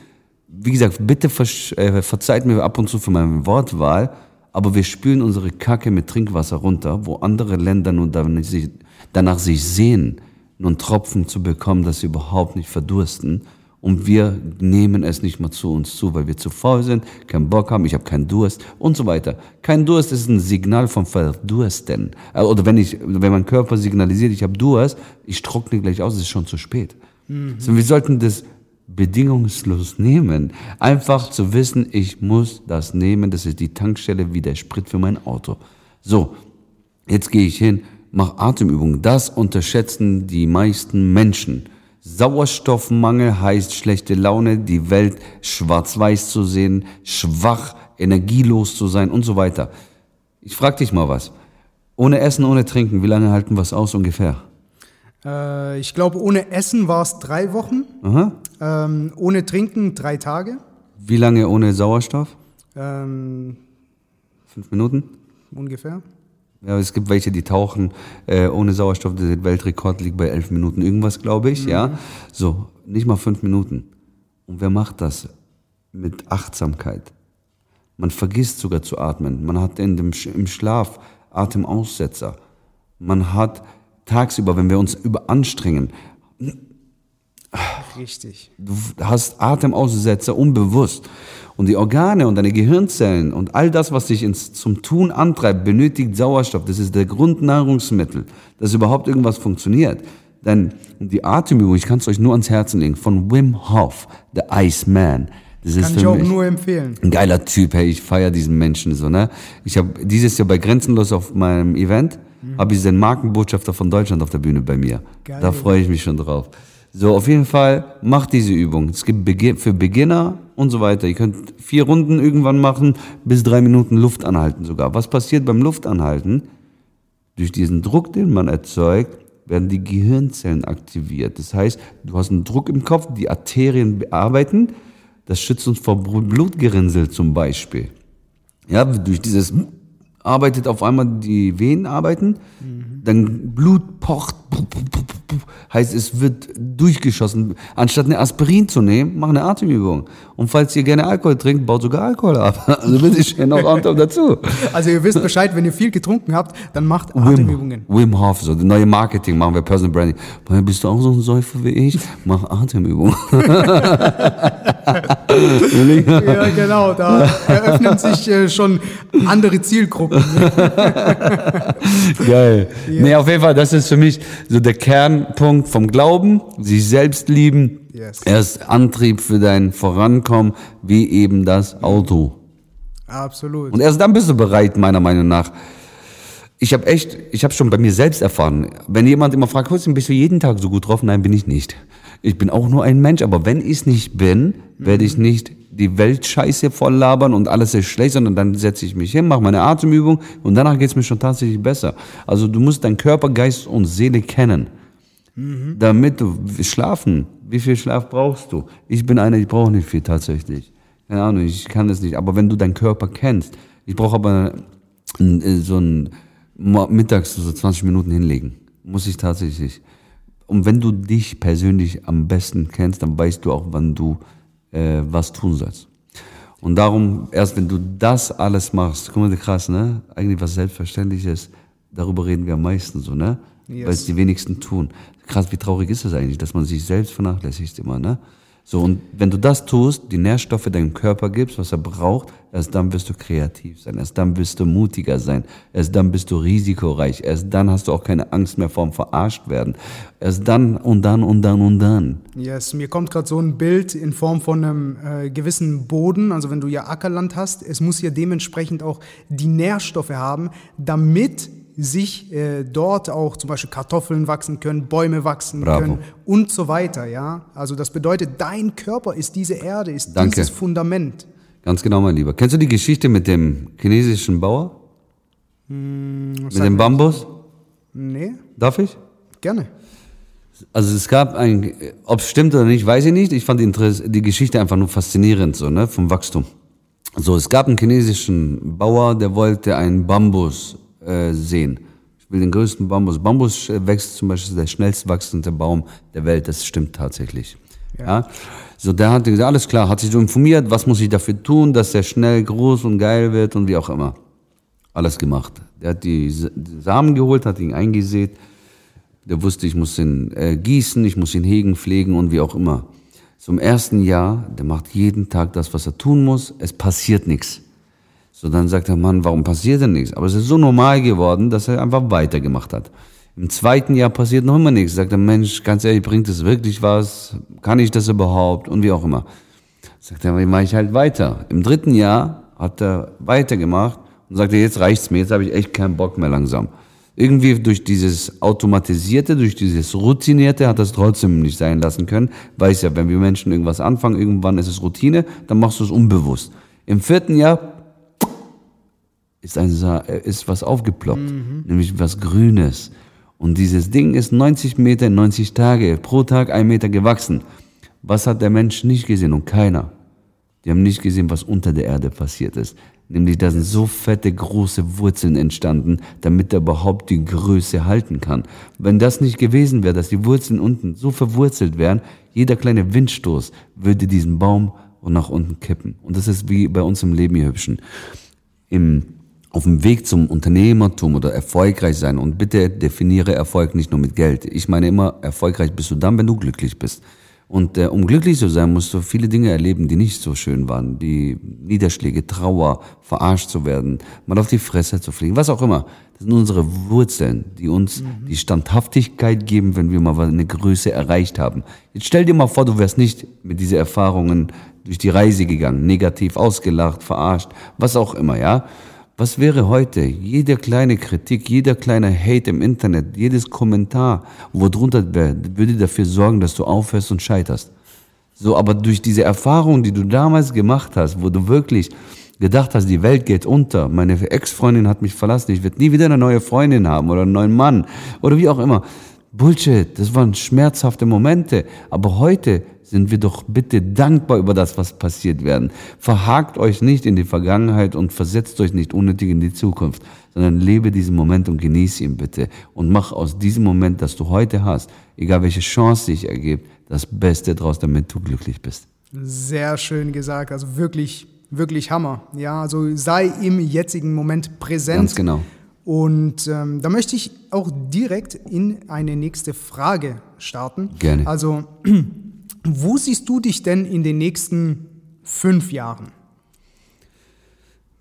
wie gesagt, bitte äh, verzeiht mir ab und zu für meine Wortwahl, aber wir spülen unsere Kacke mit Trinkwasser runter, wo andere Länder nun danach sich sehen, einen Tropfen zu bekommen, dass sie überhaupt nicht verdursten und wir nehmen es nicht mal zu uns zu, weil wir zu faul sind, keinen Bock haben, ich habe keinen Durst und so weiter. Kein Durst ist ein Signal vom Verdursten. Äh, oder wenn ich, wenn mein Körper signalisiert, ich habe Durst, ich trockne gleich aus, es ist schon zu spät. Mhm. So, wir sollten das bedingungslos nehmen. Einfach zu wissen, ich muss das nehmen, das ist die Tankstelle wie der Sprit für mein Auto. So, jetzt gehe ich hin, mach Atemübungen. Das unterschätzen die meisten Menschen. Sauerstoffmangel heißt schlechte Laune, die Welt schwarz-weiß zu sehen, schwach, energielos zu sein und so weiter. Ich frag dich mal was. Ohne Essen, ohne Trinken, wie lange halten wir es aus ungefähr? Äh, ich glaube, ohne Essen war es drei Wochen. Ähm, ohne Trinken drei Tage. Wie lange ohne Sauerstoff? Ähm, Fünf Minuten? Ungefähr. Ja, es gibt welche, die tauchen äh, ohne Sauerstoff. Der Weltrekord liegt bei elf Minuten irgendwas, glaube ich. Mhm. Ja, so nicht mal fünf Minuten. Und wer macht das mit Achtsamkeit? Man vergisst sogar zu atmen. Man hat in dem, im Schlaf Atemaussetzer. Man hat tagsüber, wenn wir uns überanstrengen, Richtig. Du hast Atemaussetzer unbewusst. Und die Organe und deine Gehirnzellen und all das, was dich ins, zum Tun antreibt, benötigt Sauerstoff. Das ist der Grundnahrungsmittel, dass überhaupt irgendwas funktioniert. Denn die Atemübung, ich kann es euch nur ans Herzen legen, von Wim Hof, The Iceman. Das Kann ich auch nur empfehlen. Ein geiler Typ, hey, ich feiere diesen Menschen so, ne? Ich habe dieses Jahr bei Grenzenlos auf meinem Event, mhm. habe ich den Markenbotschafter von Deutschland auf der Bühne bei mir. Geil. Da freue ich mich schon drauf. So, auf jeden Fall, macht diese Übung. Es gibt für Beginner und so weiter. Ihr könnt vier Runden irgendwann machen, bis drei Minuten Luft anhalten sogar. Was passiert beim Luftanhalten? Durch diesen Druck, den man erzeugt, werden die Gehirnzellen aktiviert. Das heißt, du hast einen Druck im Kopf, die Arterien bearbeiten. Das schützt uns vor Blutgerinnsel zum Beispiel. Ja, durch dieses arbeitet auf einmal die Venen arbeiten, mhm. dann Blut pocht, heißt es wird durchgeschossen. Anstatt eine Aspirin zu nehmen, mach eine Atemübung. Und falls ihr gerne Alkohol trinkt, baut sogar Alkohol ab. [LAUGHS] Also bitte ich noch Anton dazu. Also ihr wisst Bescheid, wenn ihr viel getrunken habt, dann macht Atemübungen. Wim, Wim Hof, so neue Marketing machen wir Personal Branding. Bist du auch so ein Säufer wie ich? Mach Atemübungen. [LAUGHS] ja, genau, da eröffnen sich äh, schon andere Zielgruppen. [LAUGHS] Geil. Ja. Nee, auf jeden Fall, das ist für mich so der Kernpunkt vom Glauben, sich selbst lieben. Yes. Er ist Antrieb für dein Vorankommen, wie eben das Auto. Absolut. Und erst dann bist du bereit, meiner Meinung nach. Ich habe echt, ich habe schon bei mir selbst erfahren, wenn jemand immer fragt, bist du jeden Tag so gut drauf? Nein, bin ich nicht. Ich bin auch nur ein Mensch, aber wenn ich es nicht bin, werde ich nicht die Welt scheiße voll labern und alles ist schlecht, sondern dann setze ich mich hin, mache meine Atemübung und danach geht es mir schon tatsächlich besser. Also du musst deinen Körper, Geist und Seele kennen, mhm. damit du schlafen. Wie viel Schlaf brauchst du? Ich bin einer, ich brauche nicht viel tatsächlich. Keine Ahnung, ich kann das nicht. Aber wenn du deinen Körper kennst, ich brauche aber so ein mittags so 20 Minuten hinlegen. Muss ich tatsächlich. Und wenn du dich persönlich am besten kennst, dann weißt du auch, wann du äh, was tun sollst. Und darum, erst wenn du das alles machst, guck mal, krass, ne? Eigentlich was Selbstverständliches, darüber reden wir am meisten so, ne? Yes. Weil es die wenigsten tun. Krass, wie traurig ist das eigentlich, dass man sich selbst vernachlässigt immer, ne? So, und wenn du das tust, die Nährstoffe deinem Körper gibst, was er braucht, erst dann wirst du kreativ sein, erst dann wirst du mutiger sein, erst dann bist du risikoreich, erst dann hast du auch keine Angst mehr vorm Verarscht werden. Erst dann und dann und dann und dann. Yes, mir kommt gerade so ein Bild in Form von einem äh, gewissen Boden, also wenn du ja Ackerland hast, es muss ja dementsprechend auch die Nährstoffe haben, damit sich äh, dort auch zum Beispiel Kartoffeln wachsen können, Bäume wachsen Bravo. können und so weiter. Ja, also das bedeutet, dein Körper ist diese Erde, ist Danke. dieses Fundament. Ganz genau, mein Lieber. Kennst du die Geschichte mit dem chinesischen Bauer? mit dem Bambus? Nee, Darf ich? gerne. Also es gab ein, ob es stimmt oder nicht, weiß ich nicht. Ich fand die, die Geschichte einfach nur faszinierend, so, ne, vom Wachstum. So, es gab einen chinesischen Bauer, der wollte einen Bambus äh, sehen. Ich will den größten Bambus. Bambus äh, wächst zum Beispiel der schnellst wachsende Baum der Welt. Das stimmt tatsächlich. Ja. So, der hat gesagt, alles klar, hat sich so informiert, was muss ich dafür tun, dass der schnell groß und geil wird und wie auch immer. Alles gemacht. Der hat die Samen geholt, hat ihn eingesät. Der wusste, ich muss ihn äh, gießen, ich muss ihn hegen, pflegen und wie auch immer. Zum ersten Jahr, der macht jeden Tag das, was er tun muss. Es passiert nichts. So, dann sagt der Mann, warum passiert denn nichts? Aber es ist so normal geworden, dass er einfach weitergemacht hat. Im zweiten Jahr passiert noch immer nichts. Sagt der Mensch, ganz ehrlich, bringt es wirklich was? Kann ich das überhaupt? Und wie auch immer. Sagt er, mache ich halt weiter? Im dritten Jahr hat er weitergemacht und sagte, jetzt reicht's mir, jetzt habe ich echt keinen Bock mehr langsam. Irgendwie durch dieses Automatisierte, durch dieses Routinierte hat es trotzdem nicht sein lassen können. Weiß ja, wenn wir Menschen irgendwas anfangen, irgendwann ist es Routine, dann machst du es unbewusst. Im vierten Jahr ist, ein, äh, ist was aufgeploppt, nämlich was Grünes. Und dieses Ding ist 90 Meter in 90 Tage, pro Tag ein Meter gewachsen. Was hat der Mensch nicht gesehen und keiner? Die haben nicht gesehen, was unter der Erde passiert ist. Nämlich, da sind so fette, große Wurzeln entstanden, damit er überhaupt die Größe halten kann. Wenn das nicht gewesen wäre, dass die Wurzeln unten so verwurzelt wären, jeder kleine Windstoß würde diesen Baum nach unten kippen. Und das ist wie bei uns im Leben hier hübschen. Im, auf dem Weg zum Unternehmertum oder erfolgreich sein. Und bitte definiere Erfolg nicht nur mit Geld. Ich meine immer, erfolgreich bist du dann, wenn du glücklich bist. Und äh, um glücklich zu sein, musst du viele Dinge erleben, die nicht so schön waren. Die Niederschläge, Trauer, verarscht zu werden, mal auf die Fresse zu fliegen, was auch immer. Das sind unsere Wurzeln, die uns die Standhaftigkeit geben, wenn wir mal eine Größe erreicht haben. Jetzt stell dir mal vor, du wärst nicht mit diesen Erfahrungen durch die Reise gegangen, negativ ausgelacht, verarscht, was auch immer, ja? Was wäre heute? Jede kleine Kritik, jeder kleine Hate im Internet, jedes Kommentar, wo drunter wäre, würde dafür sorgen, dass du aufhörst und scheiterst. So, aber durch diese Erfahrung, die du damals gemacht hast, wo du wirklich gedacht hast, die Welt geht unter, meine Ex-Freundin hat mich verlassen, ich werde nie wieder eine neue Freundin haben oder einen neuen Mann oder wie auch immer. Bullshit, das waren schmerzhafte Momente. Aber heute sind wir doch bitte dankbar über das, was passiert werden. Verhakt euch nicht in die Vergangenheit und versetzt euch nicht unnötig in die Zukunft, sondern lebe diesen Moment und genieße ihn bitte. Und mach aus diesem Moment, das du heute hast, egal welche Chance sich ergibt, das Beste draus, damit du glücklich bist. Sehr schön gesagt, also wirklich, wirklich Hammer. Ja, also sei im jetzigen Moment präsent. Ganz genau. Und ähm, da möchte ich auch direkt in eine nächste Frage starten. Gerne. Also, wo siehst du dich denn in den nächsten fünf Jahren?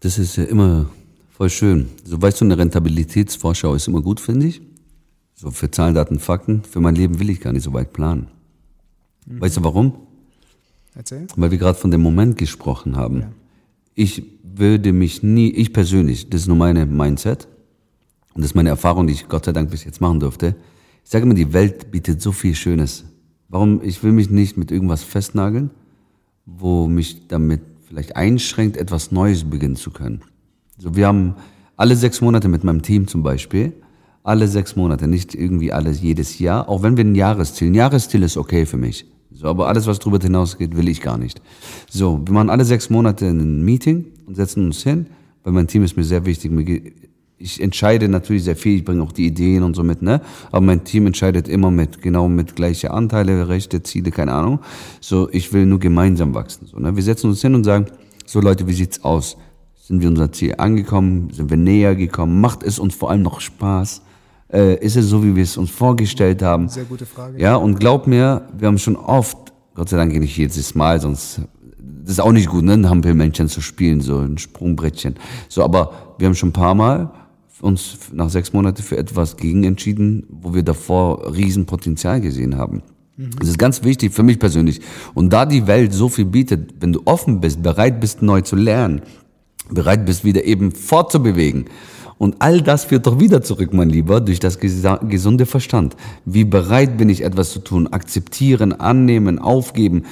Das ist ja immer voll schön. So weißt du, eine Rentabilitätsvorschau ist immer gut, finde ich. So für Zahlen, Daten, Fakten. Für mein Leben will ich gar nicht so weit planen. Weißt du warum? Erzähl. Weil wir gerade von dem Moment gesprochen haben. Ich würde mich nie, ich persönlich, das ist nur meine Mindset und das ist meine Erfahrung, die ich Gott sei Dank bis jetzt machen durfte. Ich sage immer, die Welt bietet so viel Schönes. Warum? Ich will mich nicht mit irgendwas festnageln, wo mich damit vielleicht einschränkt, etwas Neues beginnen zu können. So, wir haben alle sechs Monate mit meinem Team zum Beispiel, alle sechs Monate, nicht irgendwie alles jedes Jahr, auch wenn wir ein Jahresziel, ein Jahresziel ist okay für mich. So, aber alles, was darüber hinausgeht, will ich gar nicht. So, wir machen alle sechs Monate ein Meeting und setzen uns hin, weil mein Team ist mir sehr wichtig. Mir Ich entscheide natürlich sehr viel, ich bringe auch die Ideen und so mit, ne? Aber mein Team entscheidet immer mit, genau mit gleiche Anteile, Rechte, Ziele, keine Ahnung. So, ich will nur gemeinsam wachsen. So, ne? Wir setzen uns hin und sagen, so Leute, wie sieht's aus? Sind wir unser Ziel angekommen? Sind wir näher gekommen? Macht es uns vor allem noch Spaß? Äh, ist es so, wie wir es uns vorgestellt haben? Sehr gute Frage. Ja, und glaub mir, wir haben schon oft Gott sei Dank nicht jedes Mal, sonst das ist auch nicht gut, ne, ein Hampelmännchen zu spielen, so ein Sprungbrettchen. So, aber wir haben schon ein paar Mal uns nach sechs Monaten für etwas gegen entschieden, wo wir davor Riesenpotenzial gesehen haben. Mhm. Das ist ganz wichtig für mich persönlich. Und da die Welt so viel bietet, wenn du offen bist, bereit bist, neu zu lernen, bereit bist, wieder eben fortzubewegen, und all das führt doch wieder zurück, mein Lieber, durch das gesunde Verstand. Wie bereit bin ich, etwas zu tun? Akzeptieren, annehmen, aufgeben.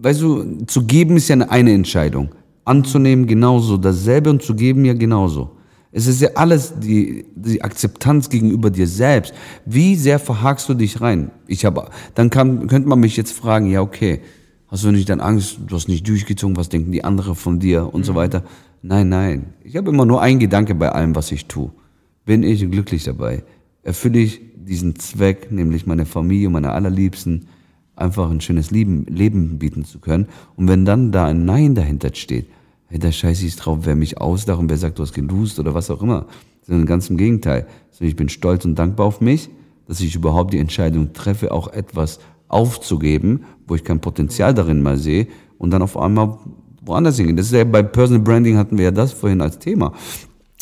Weißt du, zu geben ist ja eine Entscheidung. Anzunehmen genauso, dasselbe und zu geben ja genauso. Es ist ja alles die, die Akzeptanz gegenüber dir selbst. Wie sehr verhakst du dich rein? Ich habe, dann kann, könnte man mich jetzt fragen, ja, okay, hast du nicht dann Angst, du hast nicht durchgezogen, was denken die anderen von dir und mhm. so weiter? Nein, nein. Ich habe immer nur einen Gedanke bei allem, was ich tue. Bin ich glücklich dabei? Erfülle ich diesen Zweck, nämlich meine Familie, meine Allerliebsten, einfach ein schönes Leben, Leben bieten zu können? Und wenn dann da ein Nein dahinter steht, hey, da scheiße ich drauf, wer mich auslacht und wer sagt, du hast gelust oder was auch immer. Sondern ganz im Gegenteil. Ich bin stolz und dankbar auf mich, dass ich überhaupt die Entscheidung treffe, auch etwas aufzugeben, wo ich kein Potenzial darin mal sehe und dann auf einmal woanders hingehen. Das ist ja bei Personal Branding hatten wir ja das vorhin als Thema.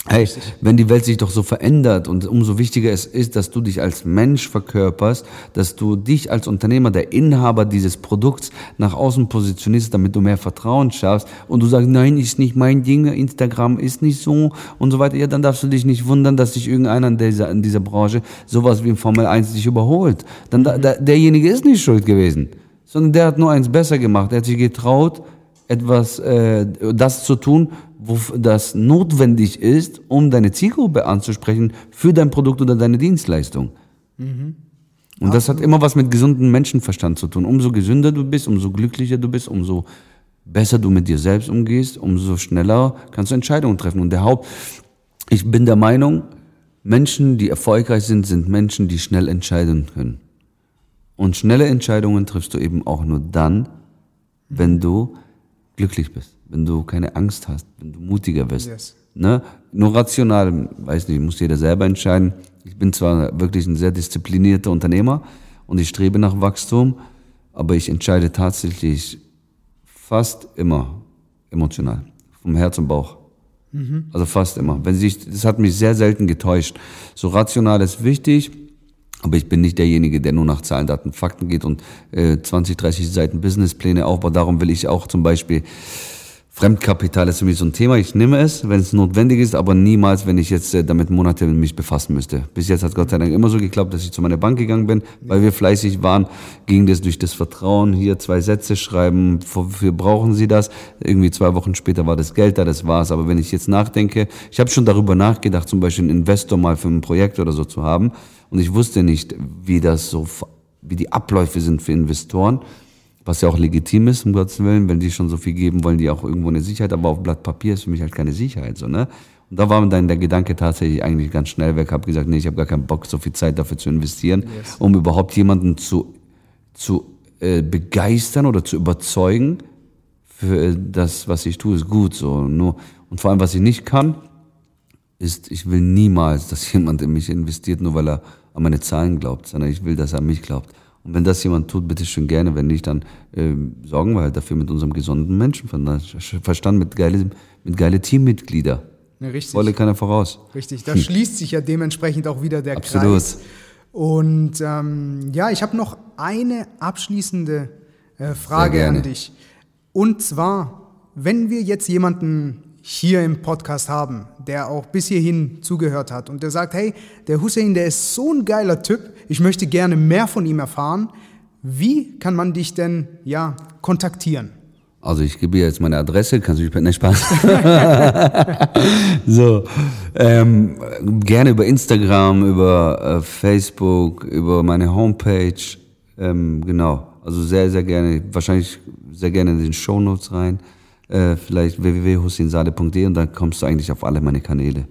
Hey, wenn die Welt sich doch so verändert und umso wichtiger es ist, dass du dich als Mensch verkörperst, dass du dich als Unternehmer, der Inhaber dieses Produkts nach außen positionierst, damit du mehr Vertrauen schaffst und du sagst, nein, ist nicht mein Ding, Instagram ist nicht so und so weiter, ja, dann darfst du dich nicht wundern, dass sich irgendeiner in dieser, in dieser Branche sowas wie in Formel 1 dich überholt. Dann, da, derjenige ist nicht schuld gewesen, sondern der hat nur eins besser gemacht, er hat sich getraut, etwas, äh, das zu tun, wo das notwendig ist, um deine Zielgruppe anzusprechen für dein Produkt oder deine Dienstleistung. Mhm. Und das hat immer was mit gesundem Menschenverstand zu tun. Umso gesünder du bist, umso glücklicher du bist, umso besser du mit dir selbst umgehst, umso schneller kannst du Entscheidungen treffen. Und der Haupt, ich bin der Meinung, Menschen, die erfolgreich sind, sind Menschen, die schnell entscheiden können. Und schnelle Entscheidungen triffst du eben auch nur dann, wenn du glücklich bist, wenn du keine Angst hast, wenn du mutiger wirst. Yes. Ne? Nur rational, weiß nicht, muss jeder selber entscheiden. Ich bin zwar wirklich ein sehr disziplinierter Unternehmer und ich strebe nach Wachstum, aber ich entscheide tatsächlich fast immer emotional, vom Herz und Bauch. Mhm. Also fast immer. Wenn sich, das hat mich sehr selten getäuscht. So rational ist wichtig, aber ich bin nicht derjenige, der nur nach Zahlen, Daten, Fakten geht und äh, 20, 30 Seiten Businesspläne aufbaut. Darum will ich auch zum Beispiel Fremdkapital ist für mich so ein Thema. Ich nehme es, wenn es notwendig ist, aber niemals, wenn ich jetzt äh, damit Monate mich befassen müsste. Bis jetzt hat Gott sei Dank immer so geklappt, dass ich zu meiner Bank gegangen bin, weil wir fleißig waren, ging das durch das Vertrauen, hier zwei Sätze schreiben, wofür brauchen Sie das? Irgendwie zwei Wochen später war das Geld da, das war's. Aber wenn ich jetzt nachdenke, ich habe schon darüber nachgedacht, zum Beispiel einen Investor mal für ein Projekt oder so zu haben und ich wusste nicht, wie das so, wie die Abläufe sind für Investoren was ja auch legitim ist, um Gottes Willen, wenn die schon so viel geben, wollen die auch irgendwo eine Sicherheit, aber auf Blatt Papier ist für mich halt keine Sicherheit, so, ne? Und da war dann der Gedanke tatsächlich eigentlich ganz schnell weg, habe gesagt, nee, ich habe gar keinen Bock, so viel Zeit dafür zu investieren, yes. um überhaupt jemanden zu, zu äh, begeistern oder zu überzeugen, für das, was ich tue, ist gut, so, nur, und vor allem, was ich nicht kann, ist, ich will niemals, dass jemand in mich investiert, nur weil er an meine Zahlen glaubt, sondern ich will, dass er an mich glaubt. Und wenn das jemand tut, bitte schön gerne. Wenn nicht, dann äh, sorgen wir halt dafür mit unserem gesunden Menschenverstand, mit geile, mit geile Teammitglieder. Ja, richtig. Wolle keiner voraus. Richtig, da hm. schließt sich ja dementsprechend auch wieder der Absolut. Kreis. Und ähm, ja, ich habe noch eine abschließende äh, Frage an dich. Und zwar, wenn wir jetzt jemanden hier im Podcast haben, der auch bis hierhin zugehört hat und der sagt, hey, der Hussein, der ist so ein geiler Typ, ich möchte gerne mehr von ihm erfahren. Wie kann man dich denn ja kontaktieren? Also ich gebe dir jetzt meine Adresse, kannst du dich nicht Spaß. [LAUGHS] so, ähm, gerne über Instagram, über äh, Facebook, über meine Homepage, ähm, genau. Also sehr, sehr gerne, wahrscheinlich sehr gerne in den Show Notes rein äh, vielleicht www.hussinsade.de und dann kommst du eigentlich auf alle meine Kanäle.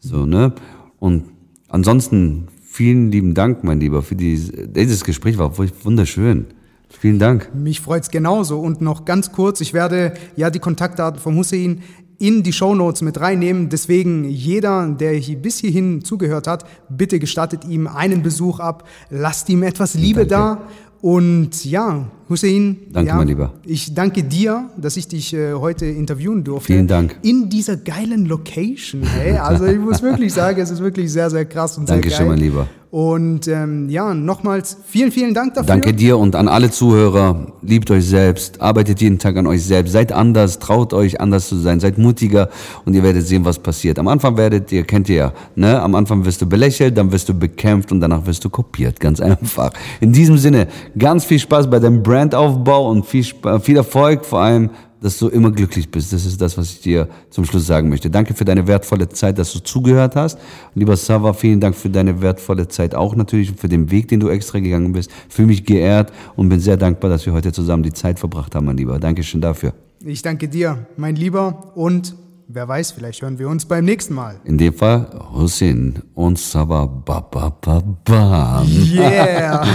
So, ne? Und ansonsten vielen lieben Dank, mein Lieber, für die, dieses Gespräch war wunderschön. Vielen Dank. Mich freut's genauso. Und noch ganz kurz, ich werde ja die Kontaktdaten vom Hussein in die Show Notes mit reinnehmen. Deswegen jeder, der hier bis hierhin zugehört hat, bitte gestattet ihm einen Besuch ab, lasst ihm etwas Liebe Danke. da und ja, Hussein, danke, ja, mein Lieber. Ich danke dir, dass ich dich äh, heute interviewen durfte. Vielen Dank. In dieser geilen Location. Hey? Also ich muss wirklich sagen, es ist wirklich sehr, sehr krass und danke sehr geil. Danke schön, mein Lieber. Und ähm, ja, nochmals vielen, vielen Dank dafür. Danke dir und an alle Zuhörer. Liebt euch selbst, arbeitet jeden Tag an euch selbst, seid anders, traut euch anders zu sein, seid mutiger und ihr werdet sehen, was passiert. Am Anfang werdet ihr, kennt ihr ja, ne? Am Anfang wirst du belächelt, dann wirst du bekämpft und danach wirst du kopiert. Ganz einfach. In diesem Sinne, ganz viel Spaß bei deinem Brandaufbau und viel, viel Erfolg, vor allem dass du immer glücklich bist. Das ist das, was ich dir zum Schluss sagen möchte. Danke für deine wertvolle Zeit, dass du zugehört hast. Und lieber Sava, vielen Dank für deine wertvolle Zeit auch natürlich und für den Weg, den du extra gegangen bist. Fühle mich geehrt und bin sehr dankbar, dass wir heute zusammen die Zeit verbracht haben, mein Lieber. Dankeschön dafür. Ich danke dir, mein Lieber, und wer weiß, vielleicht hören wir uns beim nächsten Mal. In dem Fall Hussein und Sava Baba Baba. Yeah!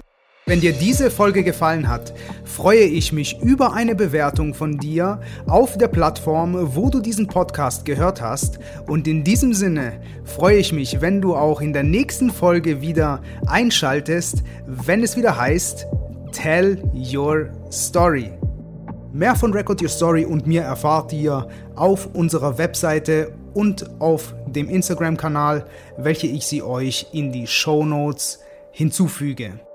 [LAUGHS] Wenn dir diese Folge gefallen hat, freue ich mich über eine Bewertung von dir auf der Plattform, wo du diesen Podcast gehört hast. Und in diesem Sinne freue ich mich, wenn du auch in der nächsten Folge wieder einschaltest, wenn es wieder heißt Tell Your Story. Mehr von Record Your Story und mir erfahrt ihr auf unserer Webseite und auf dem Instagram-Kanal, welche ich sie euch in die Show Notes hinzufüge.